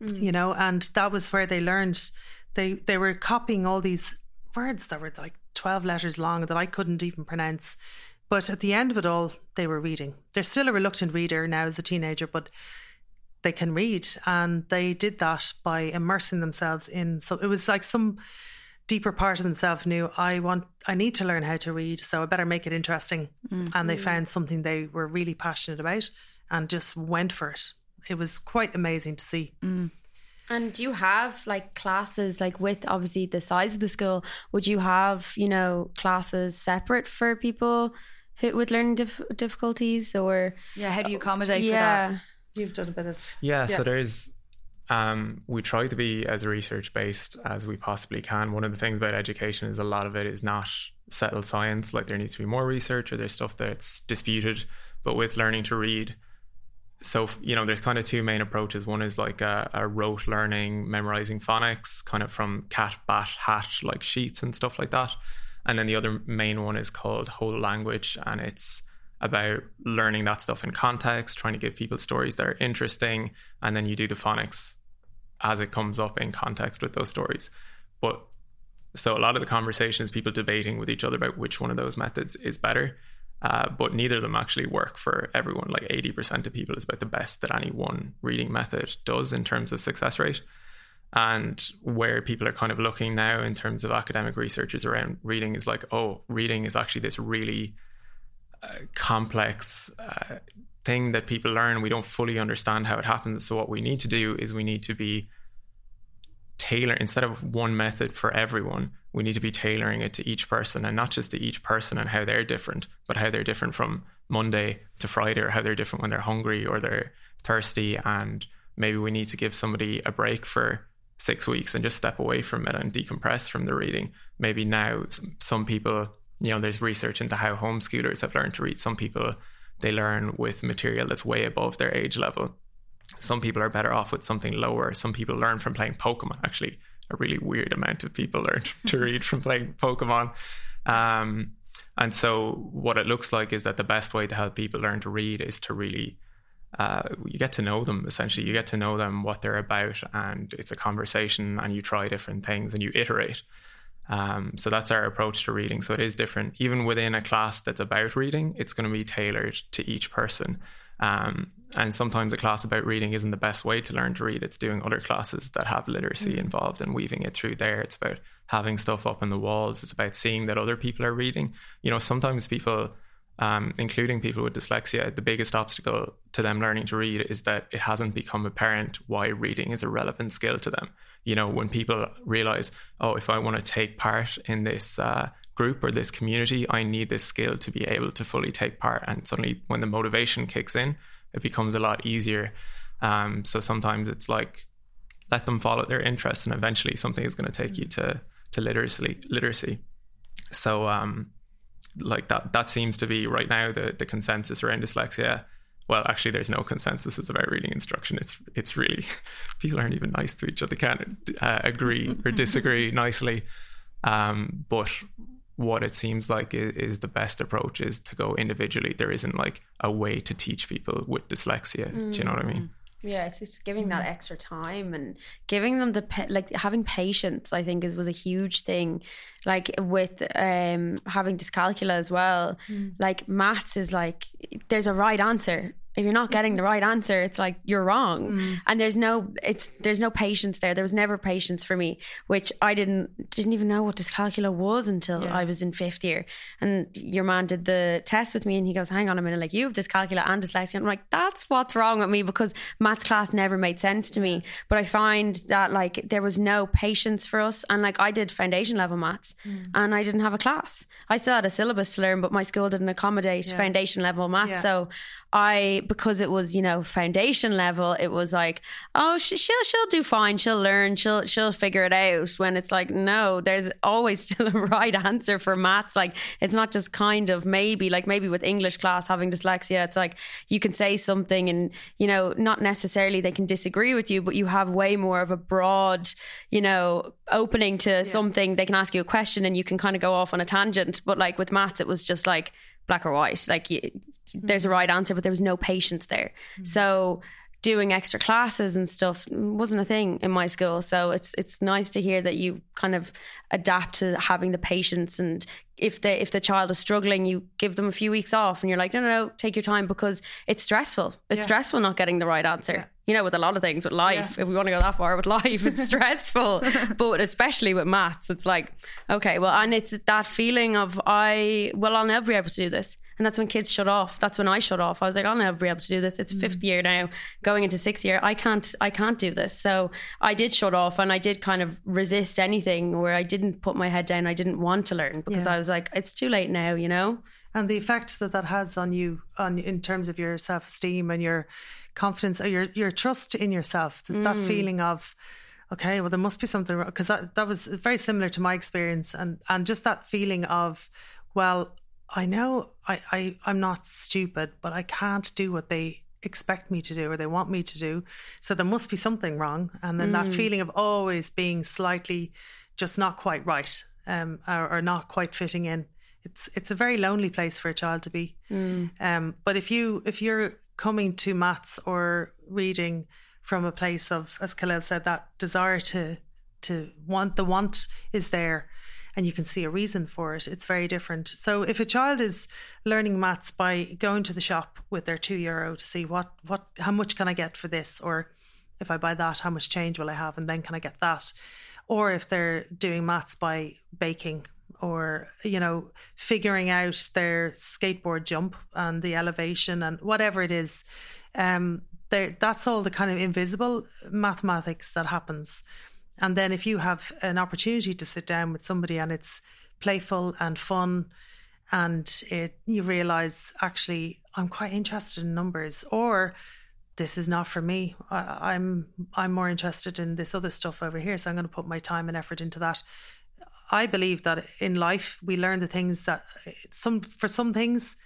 mm. you know, and that was where they learned. They they were copying all these words that were like twelve letters long that I couldn't even pronounce. But at the end of it all, they were reading. They're still a reluctant reader now as a teenager, but they can read, and they did that by immersing themselves in. So it was like some deeper part of themselves knew I want I need to learn how to read, so I better make it interesting. Mm-hmm. And they found something they were really passionate about and just went for it. It was quite amazing to see. Mm. And do you have like classes like with obviously the size of the school? Would you have you know classes separate for people who with learning dif- difficulties or yeah? How do you accommodate yeah. for that? You've done a bit of yeah. yeah. So there's um, we try to be as research based as we possibly can. One of the things about education is a lot of it is not settled science. Like there needs to be more research, or there's stuff that's disputed. But with learning to read, so you know, there's kind of two main approaches. One is like a, a rote learning, memorizing phonics, kind of from cat, bat, hat, like sheets and stuff like that. And then the other main one is called whole language, and it's about learning that stuff in context, trying to give people stories that are interesting, and then you do the phonics as it comes up in context with those stories. But so a lot of the conversations, people debating with each other about which one of those methods is better. Uh, but neither of them actually work for everyone. Like 80% of people is about the best that any one reading method does in terms of success rate. And where people are kind of looking now in terms of academic researchers around reading is like, oh, reading is actually this really complex uh, thing that people learn. We don't fully understand how it happens. So what we need to do is we need to be tailor instead of one method for everyone. We need to be tailoring it to each person, and not just to each person and how they're different, but how they're different from Monday to Friday, or how they're different when they're hungry or they're thirsty. And maybe we need to give somebody a break for six weeks and just step away from it and decompress from the reading. Maybe now some people you know, there's research into how homeschoolers have learned to read. Some people they learn with material that's way above their age level. Some people are better off with something lower. Some people learn from playing Pokemon. Actually, a really weird amount of people learn to read from playing Pokemon. Um, and so, what it looks like is that the best way to help people learn to read is to really uh, you get to know them essentially. You get to know them, what they're about, and it's a conversation, and you try different things and you iterate. Um, so that's our approach to reading. So it is different. Even within a class that's about reading, it's going to be tailored to each person. Um, and sometimes a class about reading isn't the best way to learn to read. It's doing other classes that have literacy mm. involved and weaving it through there. It's about having stuff up on the walls. It's about seeing that other people are reading. You know, sometimes people um, including people with dyslexia, the biggest obstacle to them learning to read is that it hasn't become apparent why reading is a relevant skill to them. You know, when people realize, oh, if I want to take part in this uh, group or this community, I need this skill to be able to fully take part. And suddenly, when the motivation kicks in, it becomes a lot easier. Um, so sometimes it's like let them follow their interest, and eventually something is going to take you to to literacy. Literacy. So um, like that that seems to be right now the the consensus around dyslexia. Well actually there's no consensus. It's about reading instruction. It's it's really people aren't even nice to each other. They can't uh, agree or disagree nicely. Um, but what it seems like is, is, the best approach is to go individually. There isn't like a way to teach people with dyslexia. Mm. do you know what i mean yeah, it's just giving that mm-hmm. extra time and giving them the like having patience. I think is was a huge thing. Like with um having dyscalculia as well. Mm. Like maths is like there's a right answer if you're not getting the right answer, it's like you're wrong. Mm. And there's no it's there's no patience there. There was never patience for me, which I didn't didn't even know what dyscalculia was until yeah. I was in fifth year. And your man did the test with me and he goes, Hang on a minute, like you have dyscalculia and dyslexia. And I'm like, that's what's wrong with me because maths class never made sense to me. But I find that like there was no patience for us. And like I did foundation level maths mm. and I didn't have a class. I still had a syllabus to learn, but my school didn't accommodate yeah. foundation level maths. Yeah. So I because it was you know foundation level, it was like oh she, she'll she'll do fine, she'll learn, she'll she'll figure it out. When it's like no, there's always still a right answer for maths. Like it's not just kind of maybe like maybe with English class having dyslexia, it's like you can say something and you know not necessarily they can disagree with you, but you have way more of a broad you know opening to yeah. something. They can ask you a question and you can kind of go off on a tangent. But like with maths, it was just like black or white. Like you, there's a right answer, but there was no patience there. Mm-hmm. So doing extra classes and stuff wasn't a thing in my school. So it's it's nice to hear that you kind of adapt to having the patience and if the if the child is struggling, you give them a few weeks off and you're like, no, no, no, take your time because it's stressful. It's yeah. stressful not getting the right answer. Yeah. You know, with a lot of things with life, yeah. if we want to go that far with life, it's stressful. but especially with maths, it's like, okay, well, and it's that feeling of I, well, I'll never be able to do this. And that's when kids shut off. That's when I shut off. I was like, I'll never be able to do this. It's mm. fifth year now, going into sixth year. I can't, I can't do this. So I did shut off and I did kind of resist anything where I didn't put my head down. I didn't want to learn because yeah. I was like, it's too late now, you know? And the effect that that has on you, on in terms of your self esteem and your confidence or your, your trust in yourself, that, mm. that feeling of, okay, well, there must be something wrong. Because that, that was very similar to my experience. And, and just that feeling of, well, I know I, I I'm not stupid, but I can't do what they expect me to do or they want me to do. So there must be something wrong. And then mm. that feeling of always being slightly just not quite right um, or, or, not quite fitting in. It's it's a very lonely place for a child to be. Mm. Um, but if you if you're coming to maths or reading from a place of, as Khalil said, that desire to to want the want is there and you can see a reason for it, it's very different. So if a child is learning maths by going to the shop with their two euro to see what, what how much can I get for this or if I buy that, how much change will I have and then can I get that? Or if they're doing maths by baking or you know figuring out their skateboard jump and the elevation and whatever it is um there that's all the kind of invisible mathematics that happens. And then if you have an opportunity to sit down with somebody and it's playful and fun and it you realize actually I'm quite interested in numbers or this is not for me. I, I'm I'm more interested in this other stuff over here, so I'm going to put my time and effort into that. I believe that in life we learn the things that some for some things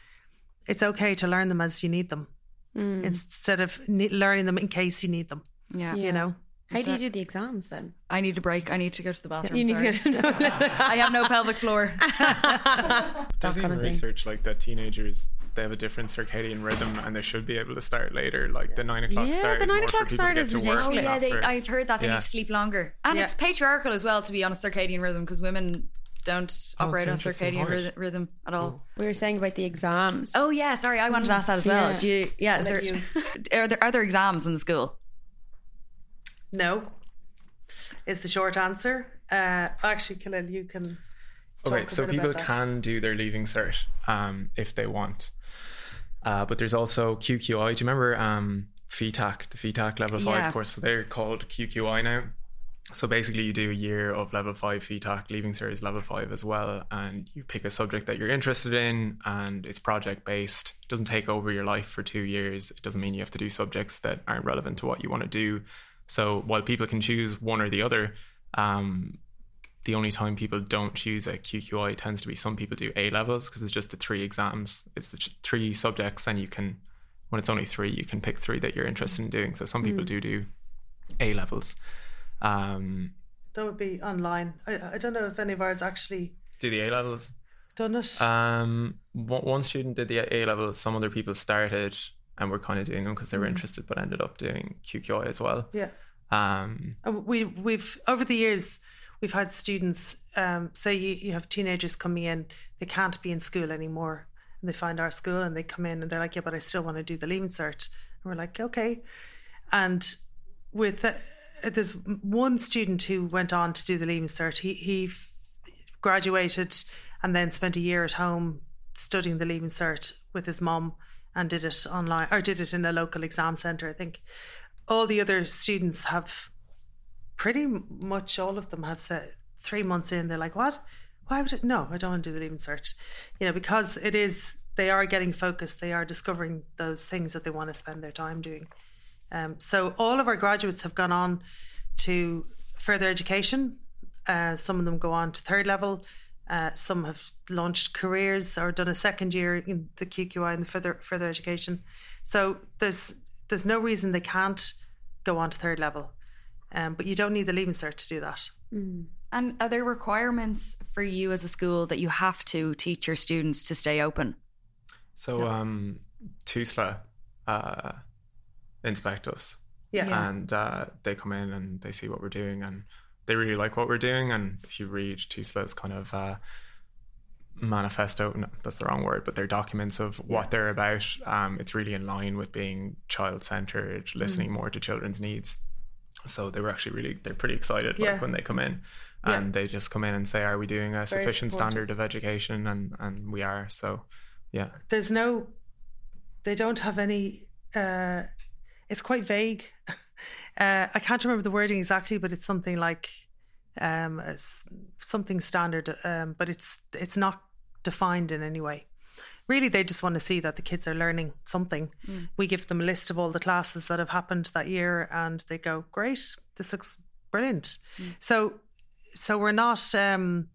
it's okay to learn them as you need them mm. instead of learning them in case you need them. Yeah, you know. How do you do the exams then? I need a break. I need to go to the bathroom. You need sorry. to go to the I have no pelvic floor. There's even research like that teenagers they have a different circadian rhythm and they should be able to start later. Like the nine o'clock yeah, start. the nine o'clock start is ridiculous. Oh yeah, they, I've heard that they yeah. need to sleep longer, and yeah. it's patriarchal as well to be on a circadian rhythm because women don't oh, operate on circadian rhythm, rhythm, at all. We were saying about the exams. Oh yeah, sorry, I wanted to ask that as well. Do you, yeah, there, you. are there are there exams in the school? No, is the short answer. Uh, actually, Khalil, you can. Okay, so people can do their leaving cert um, if they want, uh, but there's also QQI. Do you remember um, FETAC, the FETAC level five yeah. course? So they're called QQI now. So basically, you do a year of level five FETAC, leaving cert is level five as well, and you pick a subject that you're interested in, and it's project based. It doesn't take over your life for two years. It doesn't mean you have to do subjects that aren't relevant to what you want to do. So while people can choose one or the other, um, the only time people don't choose a QQI tends to be some people do A levels because it's just the three exams. It's the three subjects, and you can, when it's only three, you can pick three that you're interested in doing. So some people mm. do do A levels. Um, that would be online. I, I don't know if any of ours actually do the A levels. Done it. Um, one student did the A levels. Some other people started and we're kind of doing them because they were mm. interested, but ended up doing QQI as well. Yeah. Um, we we've over the years we've had students um, say you, you have teenagers coming in, they can't be in school anymore, and they find our school and they come in and they're like, yeah, but I still want to do the Leaving Cert. And we're like, okay. And with uh, there's one student who went on to do the Leaving Cert. He he graduated and then spent a year at home studying the Leaving Cert with his mom and did it online or did it in a local exam center. I think all the other students have pretty much all of them have said three months in they're like, what? Why would it? No, I don't want to do the Leaving Cert. You know, because it is they are getting focused. They are discovering those things that they want to spend their time doing. Um, so all of our graduates have gone on to further education. Uh, some of them go on to third level. Uh, some have launched careers or done a second year in the QQI and the further further education. So there's there's no reason they can't go on to third level, um, but you don't need the leaving cert to do that. Mm. And are there requirements for you as a school that you have to teach your students to stay open? So, no. um, TUSLA uh, inspect us. Yeah. And uh, they come in and they see what we're doing and they really like what we're doing. And if you read TUSLA's kind of uh, manifesto, no, that's the wrong word, but their documents of what yeah. they're about, um, it's really in line with being child centered, listening mm. more to children's needs. So they were actually really, they're pretty excited yeah. like when they come in and yeah. they just come in and say, are we doing a Very sufficient supportive. standard of education? And, and we are. So, yeah. There's no, they don't have any, uh, it's quite vague. Uh, I can't remember the wording exactly, but it's something like um, something standard, um, but it's it's not defined in any way. Really, they just want to see that the kids are learning something. Mm. We give them a list of all the classes that have happened that year, and they go, "Great, this looks brilliant." Mm. So, so we're not. Um,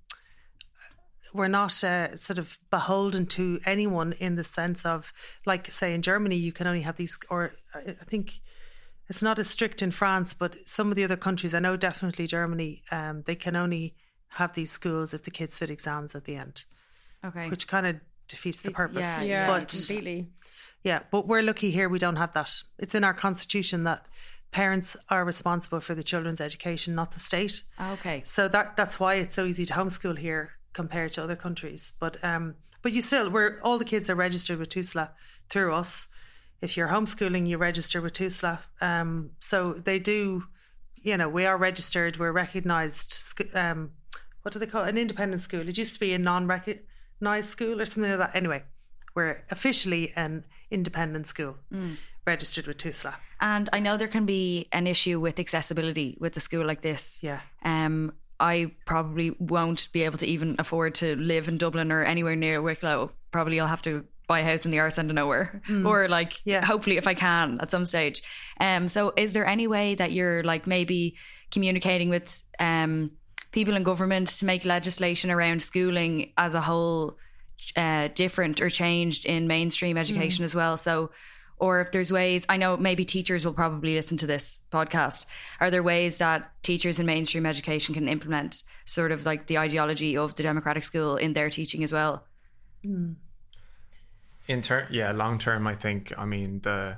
we're not uh, sort of beholden to anyone in the sense of, like, say, in Germany, you can only have these, or I think it's not as strict in France, but some of the other countries, I know definitely Germany, um, they can only have these schools if the kids sit exams at the end. Okay. Which kind of defeats the purpose. Yeah, yeah but, completely. Yeah, but we're lucky here we don't have that. It's in our constitution that parents are responsible for the children's education, not the state. Okay. So that that's why it's so easy to homeschool here compared to other countries. But um but you still we're all the kids are registered with TUSLA through us if you're homeschooling, you register with TUSLA. Um, so they do, you know, we are registered, we're recognised. Um, what do they call it? An independent school? It used to be a non recognised school or something like that. Anyway, we're officially an independent school. Mm. Registered with TUSLA. And I know there can be an issue with accessibility with a school like this. Yeah. Um, I probably won't be able to even afford to live in Dublin or anywhere near Wicklow. Probably I'll have to buy a house in the arse end of nowhere mm. or like yeah. hopefully if I can at some stage. Um so is there any way that you're like maybe communicating with um people in government to make legislation around schooling as a whole uh, different or changed in mainstream education mm. as well. So or if there's ways I know maybe teachers will probably listen to this podcast. Are there ways that teachers in mainstream education can implement sort of like the ideology of the democratic school in their teaching as well? Mm in turn yeah long term i think i mean the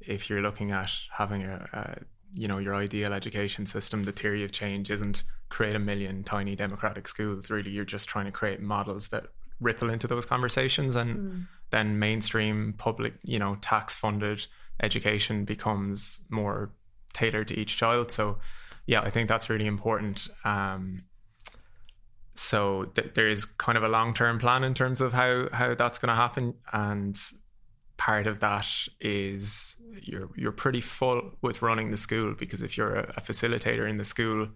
if you're looking at having a, a, you know your ideal education system the theory of change isn't create a million tiny democratic schools really you're just trying to create models that ripple into those conversations and mm. then mainstream public you know tax funded education becomes more tailored to each child so yeah i think that's really important um, so th- there is kind of a long term plan in terms of how how that's going to happen and part of that is you're you're pretty full with running the school because if you're a, a, facilitator in the school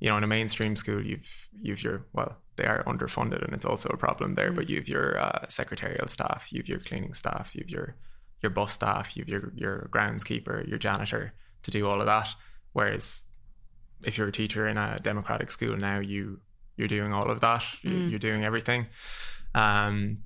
you know in a mainstream school you've you've your well they are underfunded and it's also a problem there mm. but you've your uh, secretarial staff you've your cleaning staff you've your your bus staff you've your your groundskeeper your janitor to do all of that whereas if you're a teacher in a democratic school now you you're doing all of that mm. you're doing everything um,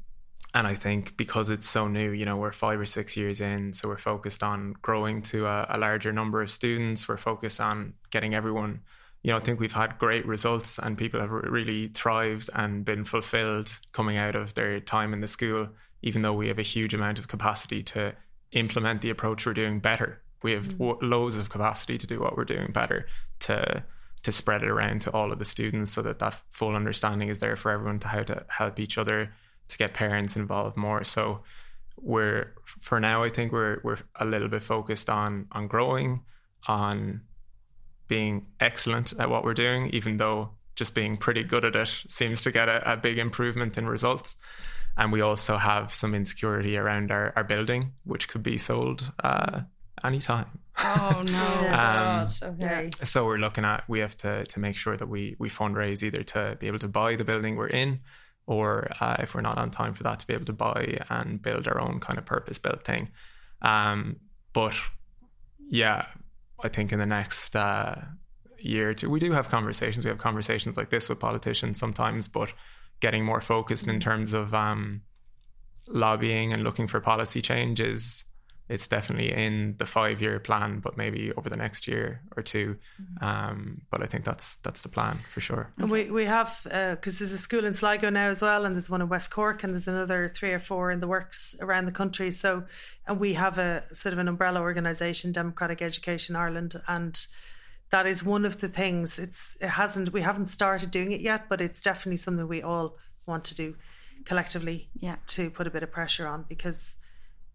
and I think because it's so new, you know, we're five or six years in, so we're focused on growing to a, a, larger number of students. We're focused on getting everyone, you know, I think we've had great results and people have really thrived and been fulfilled coming out of their time in the school, even though we have a huge amount of capacity to implement the approach we're doing better. We have mm. w- loads of capacity to do what we're doing better, to to spread it around to all of the students so that that full understanding is there for everyone to how to help each other to get parents involved more. So we're for now I think we're we're a little bit focused on on growing, on being excellent at what we're doing, even though just being pretty good at it seems to get a, a big improvement in results. And we also have some insecurity around our, our building, which could be sold uh, anytime. Oh no! Um, Okay. so we're looking at we have to to make sure that we we fundraise either to be able to buy the building we're in, or uh, if we're not on time for that, to be able to buy and build our own kind of purpose built thing. Um, but yeah, I think in the next uh, year or two, we do have conversations. We have conversations like this with politicians sometimes, but getting more focused in terms of um, lobbying and looking for policy changes it's definitely in the five year plan, but maybe over the next year or 2 Um, but I think that's that's the plan for sure. And we, we have, because there's a school in Sligo now as well, and there's one in West Cork, and there's another three or four in the works around the country. So, and we have a sort of an umbrella organisation, Democratic Education Ireland, and that is one of the things. It's it hasn't we haven't started doing it yet, but it's definitely something we all want to do collectively Yeah. to put a bit of pressure on because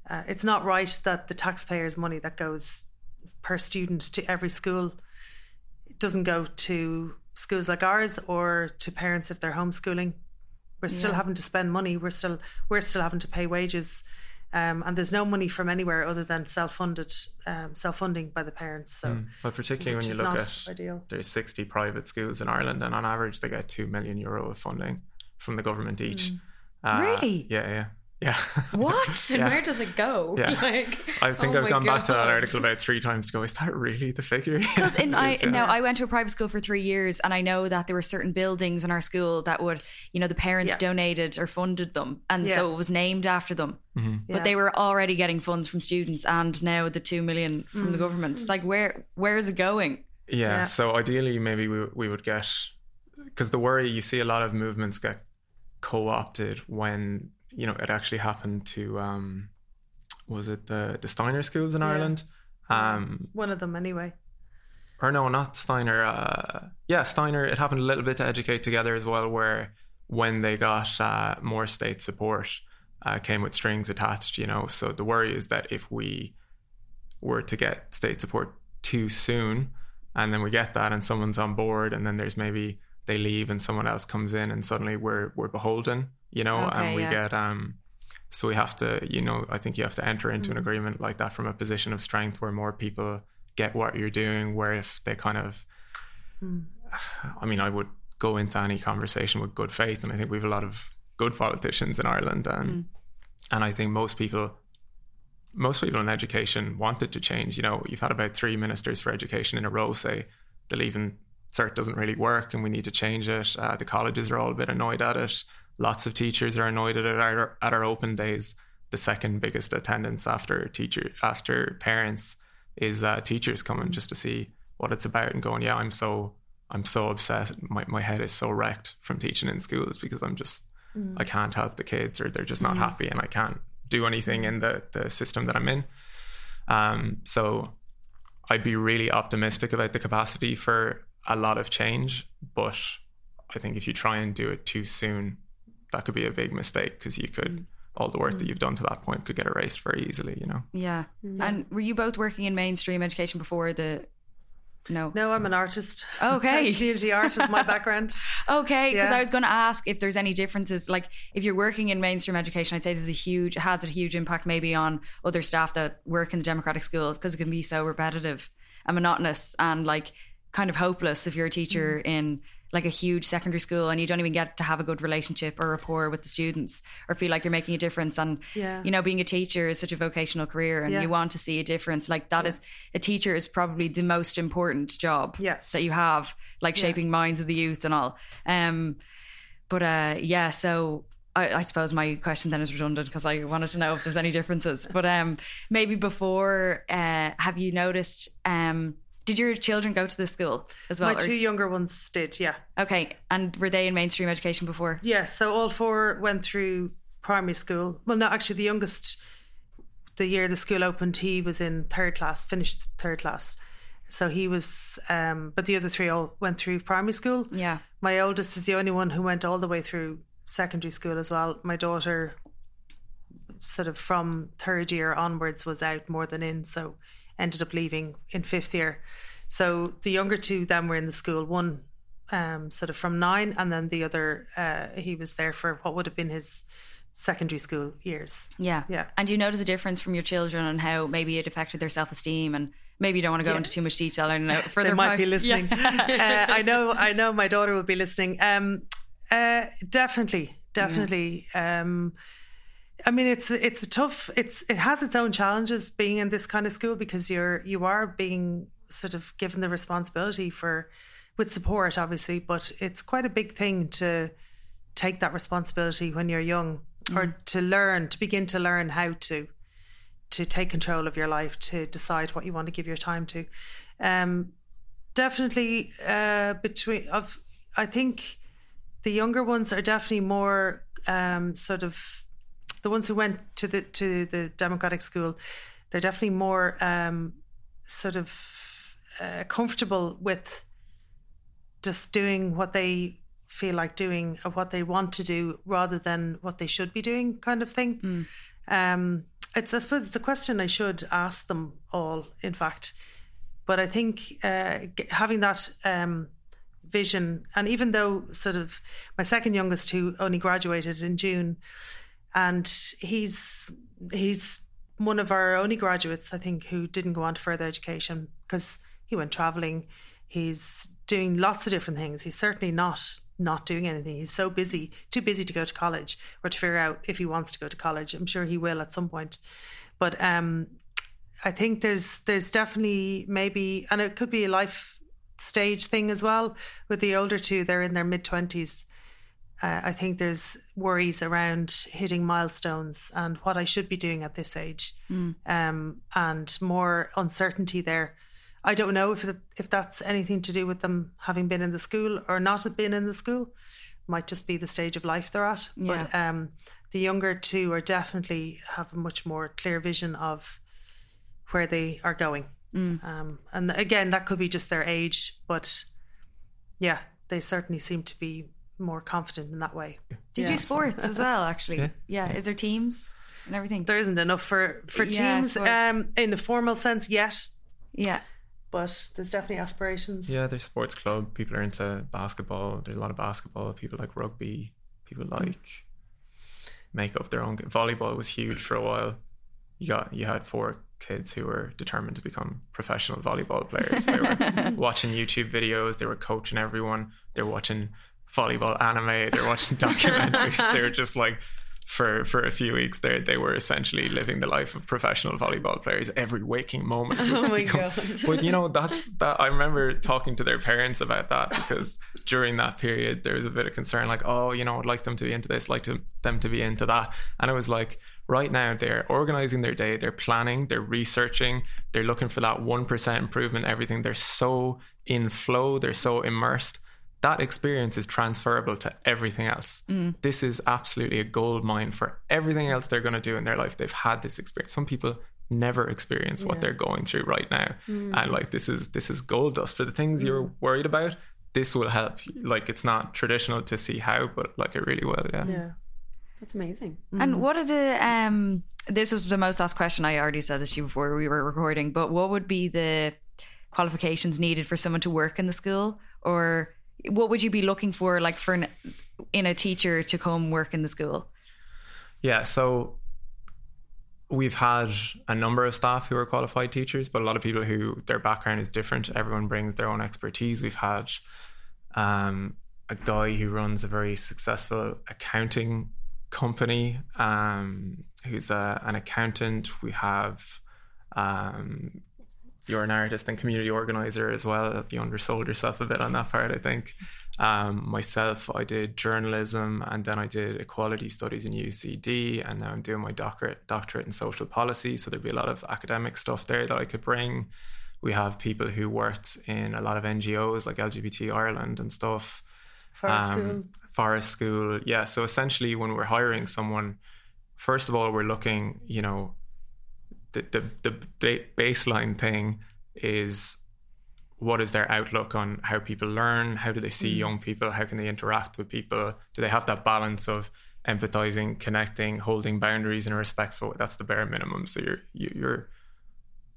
uh, it's not right that the taxpayers' money that goes per student to every school doesn't go to schools like ours or to parents if they're homeschooling. We're still Yeah. having to spend money. We're still we're still having to pay wages, um, and there's no money from anywhere other than self-funded, um, self-funding by the parents. So, Mm. But particularly when you look at ideal. there's 60 private schools in Ireland, and on average they get two million euro of funding from the government each. Uh, Really? Yeah, yeah, yeah. What? And Yeah. where does it go? Yeah. Like, I think oh I've my gone back to that article about three times to go. Is that really the figure? Because in I is, yeah. no, I went to a private school for three years, and I know that there were certain buildings in our school that would, you know, the parents Yeah. donated or funded them, and Yeah. so it was named after them. Mhm. Yeah. But they were already getting funds from students, and now the two million from the Mm. government. It's like where where is it going? Yeah, Yeah. So ideally, maybe we we would get because the worry you see a lot of movements get co-opted when you know it actually happened to um was it the the Steiner schools in Yeah. Ireland um one of them anyway. or no not Steiner uh yeah Steiner it happened a little bit to educate together as well where when they got uh, more state support uh, came with strings attached you know so the worry is that if we were to get state support too soon and then we get that and someone's on board and then there's maybe they leave and someone else comes in and suddenly we're we're beholden you know Okay, and we yeah. get um so we have to you know i think you have to enter into an Mm. agreement like that from a position of strength where more people get what you're doing where if they kind of Mm. i mean i would go into any conversation with good faith and i think we have a lot of good politicians in ireland and Mm. and i think most people most people in education wanted to change. You know, you've had about three ministers for education in a row say the leaving cert doesn't really work and we need to change it. Uh, the colleges are all a bit annoyed at it. Lots of teachers are annoyed at our, at our open days, the second biggest attendance after teacher after parents is uh, teachers coming just to see what it's about and going, yeah, I'm so I'm so upset. My my head is so wrecked from teaching in schools because I'm just I can't help the kids or they're just not happy and I can't do anything in the the system that I'm in. Um, so I'd be really optimistic about the capacity for a lot of change, but I think if you try and do it too soon, that could be a big mistake because you could mm. all the work that mm. you've done to that point could get erased very easily. You know. Yeah. Mm. And were you both working in mainstream education before the? No. No, I'm an artist. Oh, okay. Community art is my background. Okay, because Yeah. I was going to ask if there's any differences. Like, if you're working in mainstream education, I'd say there's a huge has a huge impact maybe on other staff that work in the democratic schools because it can be so repetitive and monotonous and like kind of hopeless if you're a teacher in like a huge secondary school and you don't even get to have a good relationship or rapport with the students or feel like you're making a difference. And Yeah. you know, being a teacher is such a vocational career and Yeah. you want to see a difference. Like that is a teacher is probably the most important job Yeah. that you have, like Yeah. shaping minds of the youth and all. Um, but uh, yeah, so I, I suppose my question then is redundant because I wanted to know if there's any differences. But um, maybe before, uh, have you noticed? Um, did your children go to this school as well? my or- two younger ones did, yeah. okay, and were they in mainstream education before? Yeah, so all four went through primary school. Well, no, actually, the youngest, the year the school opened, he was in third class, finished third class. So he was, um, but the other three all went through primary school. Yeah. My oldest is the only one who went all the way through secondary school as well. My daughter, sort of from third year onwards, was out more than in, so ended up leaving in fifth year. So the younger two then were in the school. One um, sort of from nine, and then the other uh, he was there for what would have been his secondary school years. Yeah, yeah. And you notice a difference from your children and how maybe it affected their self esteem and maybe you don't want to go yeah. into too much detail. I don't know. Further they might part. be listening. Yeah. uh, I know. I know. My daughter will be listening. Um, uh, definitely, definitely. Yeah. Um, I mean, it's it's a tough. It's it has its own challenges being in this kind of school because you're you are being sort of given the responsibility for with support, obviously, but it's quite a big thing to take that responsibility when you're young mm. or to learn to begin to learn how to to take control of your life to decide what you want to give your time to um, definitely uh, between of i think the younger ones are definitely more um, sort of the ones who went to the to the democratic school they're definitely more um, sort of uh, comfortable with just doing what they feel like doing or what they want to do rather than what they should be doing kind of thing mm. um, it's i suppose it's a question i should ask them all in fact but i think uh, having that um, vision and even though sort of my second youngest who only graduated in june and he's he's one of our only graduates i think who didn't go on to further education because he went traveling. He's doing lots of different things. He's certainly not not doing anything. He's so busy too busy to go to college or to figure out if he wants to go to college. I'm sure he will at some point. But um i think there's there's definitely maybe and it could be a life stage thing as well with the older two. They're in their mid 20s uh, I think there's worries around hitting milestones and what I should be doing at this age, mm. um, and more uncertainty there. I don't know if if that's anything to do with them having been in the school or not been in the school. Might just be the stage of life they're at. Yeah. But um, the younger two are definitely have a much more clear vision of where they are going. Mm. Um, and again, that could be just their age, but yeah, they certainly seem to be more confident in that way. Did yeah. you sports as well? Actually, yeah. yeah. Is there teams and everything? There isn't enough for for yeah, teams um, in the formal sense yet. Yeah. But there's definitely aspirations. Yeah, there's sports club. People are into basketball. There's a lot of basketball. People like rugby. People mm. like mm. make up their own. Volleyball was huge for a while. You got you had four kids who were determined to become professional volleyball players. They were watching YouTube videos. They were coaching everyone. They were watching volleyball anime. They're watching documentaries. they're just like for for a few weeks they they were essentially living the life of professional volleyball players every waking moment. Oh my become, god. But you know that's that i remember talking to their parents about that because during that period there was a bit of concern like oh you know i'd like them to be into this like to, them to be into that. And it was like right now they're organizing their day they're planning they're researching they're looking for that 1% improvement everything. They're so in flow they're so immersed that experience is transferable to everything else. Mm. This is absolutely a gold mine for everything else they're going to do in their life. They've had this experience. Some people never experience yeah. what they're going through right now, mm. and like this is this is gold dust for the things mm. you're worried about. This will help. Like it's not traditional to see how, but like it really will. Yeah. Yeah. That's amazing. And mm. what are the um this was the most asked question I already said this to you before we were recording, but what would be the qualifications needed for someone to work in the school or what would you be looking for like for an, in a teacher to come work in the school? Yeah so we've had a number of staff who are qualified teachers but a lot of people who their background is different. Everyone brings their own expertise. We've had um, a guy who runs a very successful accounting company um, who's a, an accountant. We have um, you're an artist and community organizer as well. You undersold yourself a bit on that part, I think. Um, myself, I did journalism and then I did equality studies in UCD, and now I'm doing my doctorate doctorate in social policy. So there'd be a lot of academic stuff there that I could bring. We have people who worked in a lot of NGOs like LGBT Ireland and stuff. Forest um, School. Forest School, yeah. So essentially, when we're hiring someone, first of all, we're looking, you know, the, the, the baseline thing is what is their outlook on how people learn? How do they see mm. young people? How can they interact with people? Do they have that balance of empathizing, connecting, holding boundaries in a respectful? That's the bare minimum. So you're you're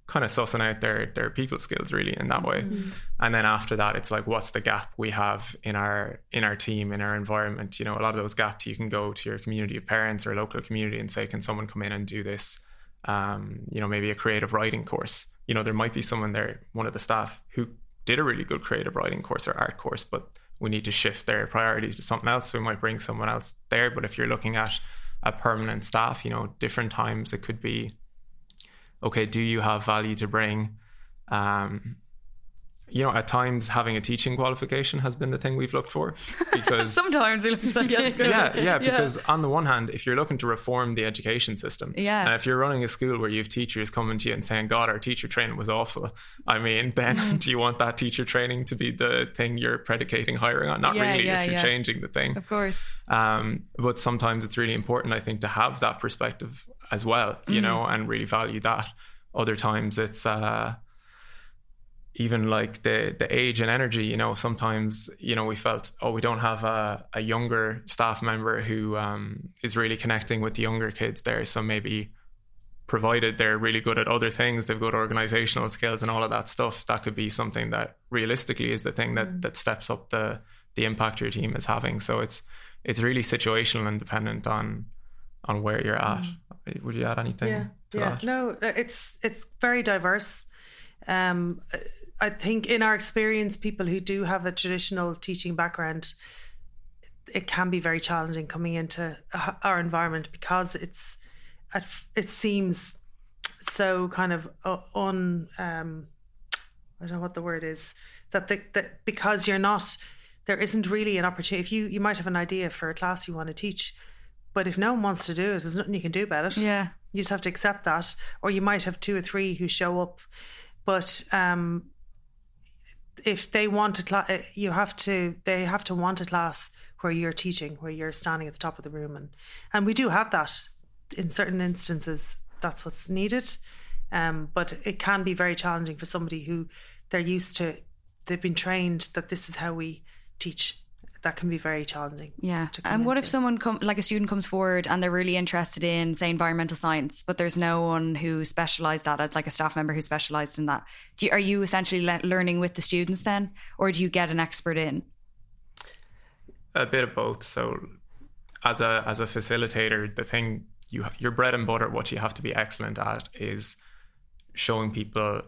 kind of sussing out their their people skills really in that way. Mm. And then after that, it's like what's the gap we have in our in our team in our environment? You know, a lot of those gaps you can go to your community of parents or local community and say, can someone come in and do this? Um, you know, maybe a creative writing course you know, there might be someone there, one of the staff, who did a really good creative writing course or art course, but we need to shift their priorities to something else. So we might bring someone else there. But if you're looking at a permanent staff, you know, different times it could be, okay, do you have value to bring? Um, you know, at times having a teaching qualification has been the thing we've looked for because sometimes we look at that. Yeah, yeah, because yeah. on the one hand, if you're looking to reform the education system, yeah, and if you're running a school where you have teachers coming to you and saying, "God, our teacher training was awful," I mean, then mm. do you want that teacher training to be the thing you're predicating hiring on? Not yeah, really. If you're changing the thing, of course. Um, but sometimes it's really important, I think, to have that perspective as well, you mm. know, and really value that. Other times, it's. Uh, even like the the age and energy you know sometimes you know we felt oh we don't have a, a younger staff member who um, is really connecting with the younger kids there so maybe provided they're really good at other things they've got organizational skills and all of that stuff that could be something that realistically is the thing that mm. that steps up the the impact your team is having so it's it's really situational and dependent on on where you're at mm. would you add anything yeah yeah that? no it's it's very diverse um I think in our experience, people who do have a traditional teaching background, it can be very challenging coming into our environment because it's it seems so kind of on um, I don't know what the word is that the, that because you're not there isn't really an opportunity if you you might have an idea for a class you want to teach but if no one wants to do it there's nothing you can do about it. Yeah. You just have to accept that or you might have two or three who show up but um if they want a class, uh, you have to. They have to want a class where you're teaching, where you're standing at the top of the room, and and we do have that in certain instances. That's what's needed, um, but it can be very challenging for somebody who they're used to. They've been trained that this is how we teach that can be very challenging. Yeah. And what into. if someone come like a student comes forward and they're really interested in say environmental science, but there's no one who specialised that, it's like a staff member who specialised in that. Do you, are you essentially le- learning with the students then, or do you get an expert in? A bit of both. So, as a as a facilitator, the thing you your bread and butter, what you have to be excellent at is showing people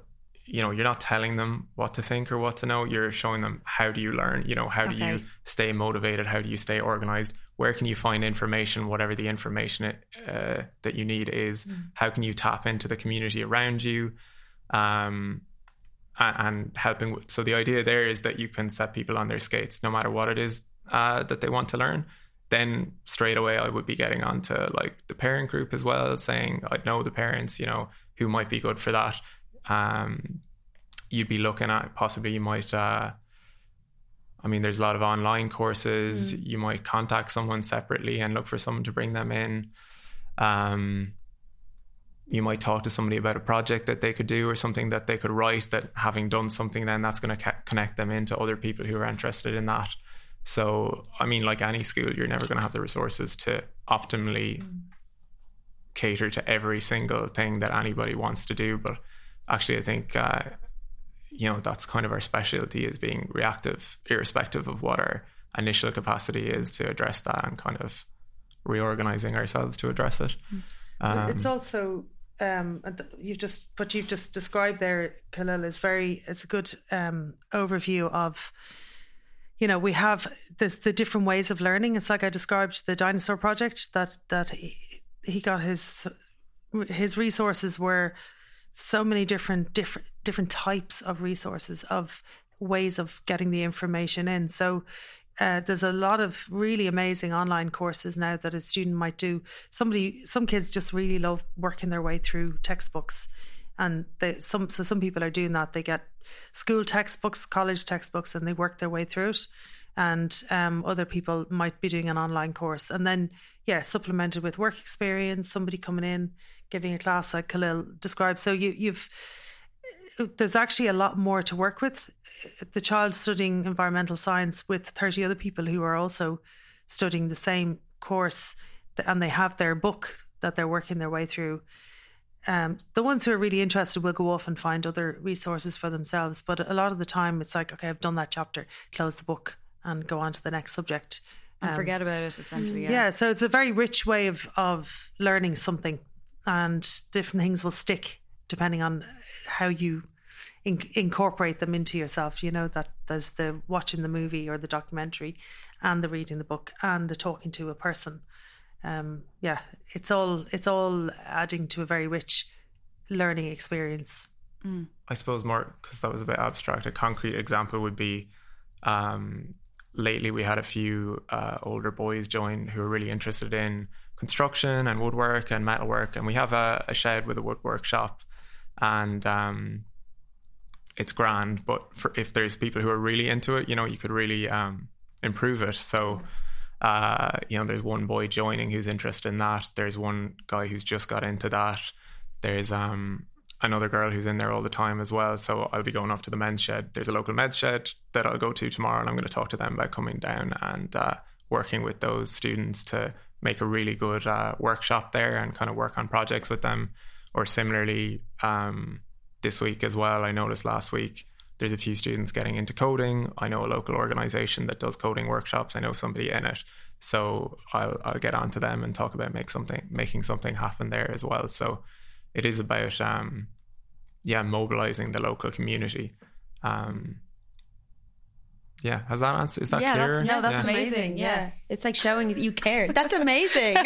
you know you're not telling them what to think or what to know. You're showing them how do you learn? You know how do you stay motivated? How do you stay organized? Where can you find information whatever the information it, uh, that you need is? Mm. how can you tap into the community around you um, and, and, helping with, so the idea there is that you can set people on their skates no matter what it is uh, that they want to learn. Then straight away I would be getting onto like the parent group as well saying I'd know the parents you know who might be good for that um, you'd be looking at possibly you might uh, I mean there's a lot of online courses mm. you might contact someone separately and look for someone to bring them in um, you might talk to somebody about a project that they could do or something that they could write that having done something then that's going to ca- connect them into other people who are interested in that so I mean like any school you're never going to have the resources to optimally mm. cater to every single thing that anybody wants to do but actually, I think uh, you know that's kind of our specialty is being reactive, irrespective of what our initial capacity is to address that, and kind of reorganizing ourselves to address it. Um, it's also um, you've just what you've just described there, Khalil, is very. It's a good um, overview of. You know, we have this the different ways of learning. It's like I described the dinosaur project that that he, he got his his resources were so many different different different types of resources of ways of getting the information in. So uh, there's a lot of really amazing online courses now that a student might do. Somebody, some kids just really love working their way through textbooks, and they some so some people are doing that. They get school textbooks, college textbooks, and they work their way through it. And um, other people might be doing an online course, and then yeah, supplemented with work experience. Somebody coming in giving a class like Khalil described. So you, you've there's actually a lot more to work with the child studying environmental science with 30 other people who are also studying the same course and they have their book that they're working their way through. Um, the ones who are really interested will go off and find other resources for themselves. But a lot of the time, it's like, okay, I've done that chapter, close the book, and go on to the next subject. And um, forget about it, essentially. Yeah. yeah. So it's a very rich way of of learning something, and different things will stick depending on how you in, incorporate them into yourself. You know that there's the watching the movie or the documentary, and the reading the book and the talking to a person. Um, yeah, it's all it's all adding to a very rich learning experience. Mm. I suppose more because that was a bit abstract. A concrete example would be um, lately we had a few uh, older boys join who are really interested in construction and woodwork and metalwork, and we have a, a shed with a woodwork shop, and um, it's grand. But for, if there's people who are really into it, you know, you could really um, improve it. So, uh, you know, there's one boy joining who's interested in that. There's one guy who's just got into that. There's um, another girl who's in there all the time as well. So I'll be going off to the men's shed. There's a local men's shed that I'll go to tomorrow, and I'm going to talk to them about coming down and uh, working with those students to make a really good uh, workshop there and kind of work on projects with them. Or similarly, um, this week as well. I noticed last week there's a few students getting into coding. I know a local organization that does coding workshops. I know somebody in it. So I'll I'll get on to them and talk about make something making something happen there as well. So it is about um yeah, mobilizing the local community. Um yeah, has that answer? Is that yeah, clear? That's, no, that's yeah. amazing. Yeah. yeah. It's like showing that you care. That's amazing.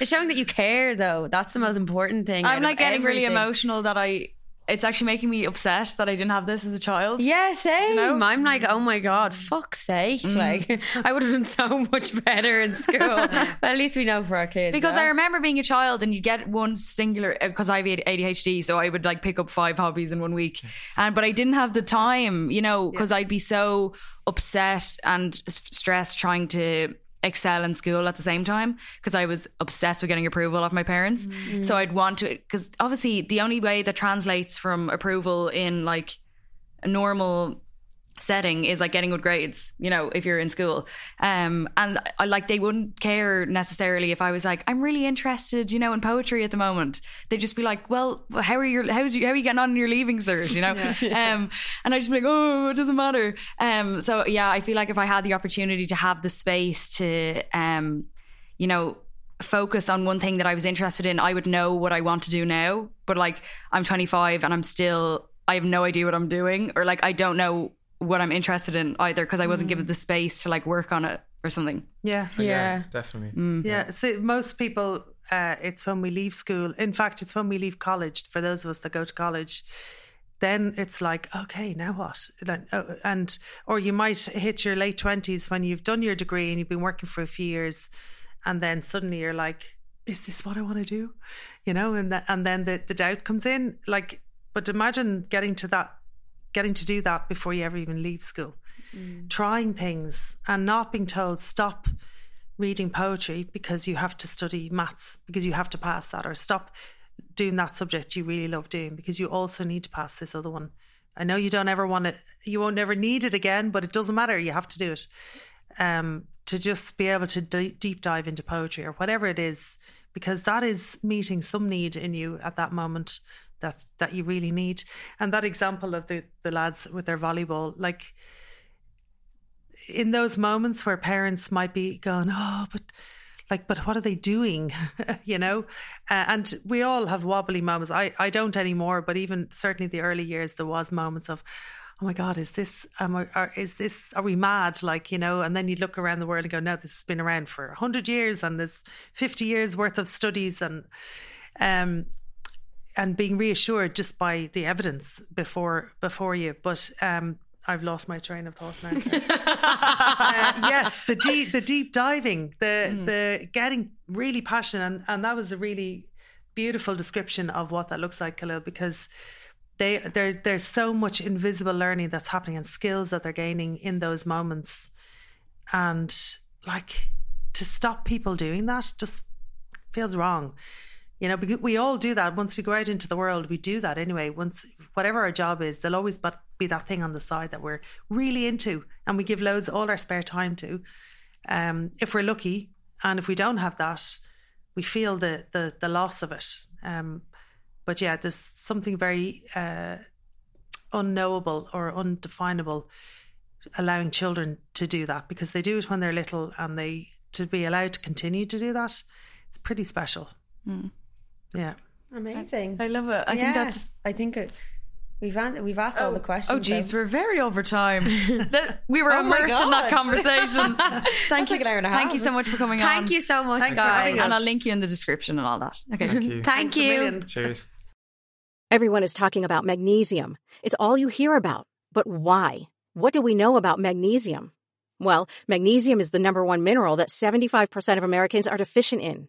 it's showing that you care, though. That's the most important thing. I'm like getting everything. really emotional that I it's actually making me upset that I didn't have this as a child. Yeah, same. You know? I'm like, oh my god, fuck's sake! Mm. Like, I would have done so much better in school. but at least we know for our kids. Because I remember being a child, and you get one singular because I have ADHD, so I would like pick up five hobbies in one week, and but I didn't have the time, you know, because yeah. I'd be so upset and stressed trying to excel in school at the same time because I was obsessed with getting approval of my parents. Mm-hmm. So I'd want to, because obviously the only way that translates from approval in like a normal setting is like getting good grades you know if you're in school. Um and I like they wouldn't care necessarily if I was like I'm really interested you know in poetry at the moment. They'd just be like well how are your how's you how are you getting on in your leaving cert? You know? Yeah. um and I just be like oh it doesn't matter. Um so yeah I feel like if I had the opportunity to have the space to um you know focus on one thing that I was interested in I would know what I want to do now. But like I'm 25 and I'm still I have no idea what I'm doing or like I don't know what I'm interested in either because I wasn't mm. given the space to like work on it or something. Yeah, yeah, yeah definitely. Mm. Yeah, so most people, uh, it's when we leave school. In fact, it's when we leave college. For those of us that go to college, then it's like, okay, now what? Oh, and or you might hit your late twenties when you've done your degree and you've been working for a few years, and then suddenly you're like, is this what I want to do? You know, and that, and then the the doubt comes in. Like, but imagine getting to that getting to do that before you ever even leave school. Mm. Trying things and not being told, stop reading poetry because you have to study maths, because you have to pass that, or stop doing that subject you really love doing because you also need to pass this other one. I know you don't ever want it, you won't ever need it again, but it doesn't matter. You have to do it. Um, to just be able to d- deep dive into poetry or whatever it is, because that is meeting some need in you at that moment that that you really need. And that example of the the lads with their volleyball, like in those moments where parents might be going, oh, but like, but what are they doing? you know, uh, and we all have wobbly moments. I I don't anymore, but even certainly the early years, there was moments of. Oh my God! Is this? Um, are, is this? Are we mad? Like you know? And then you look around the world and go, "No, this has been around for hundred years, and there's fifty years worth of studies." And um, and being reassured just by the evidence before before you. But um, I've lost my train of thought now. uh, yes, the deep the deep diving, the mm. the getting really passionate, and, and that was a really beautiful description of what that looks like, Khalil, because they there there's so much invisible learning that's happening and skills that they're gaining in those moments, and like to stop people doing that just feels wrong you know because we all do that once we go out into the world we do that anyway once whatever our job is there'll always but be that thing on the side that we're really into and we give loads all our spare time to. Um, if we're lucky, and if we don't have that, we feel the the, the loss of it. Um, but yeah, there's something very uh, unknowable or undefinable allowing children to do that because they do it when they're little and they to be allowed to continue to do that it's pretty special mm. Yeah amazing I, I, love it i yeah, think that's i think it We've an- we've asked oh, all the questions. Oh, geez, so. we're very over time. we were oh immersed in that conversation. thank you, like thank you so much for coming thank on. Thank you so much, Thanks guys. And I'll link you in the description and all that. Okay, thank you. thank you. Cheers. Everyone is talking about magnesium. It's all you hear about. But why? What do we know about magnesium? Well, magnesium is the number one mineral that 75% of Americans are deficient in.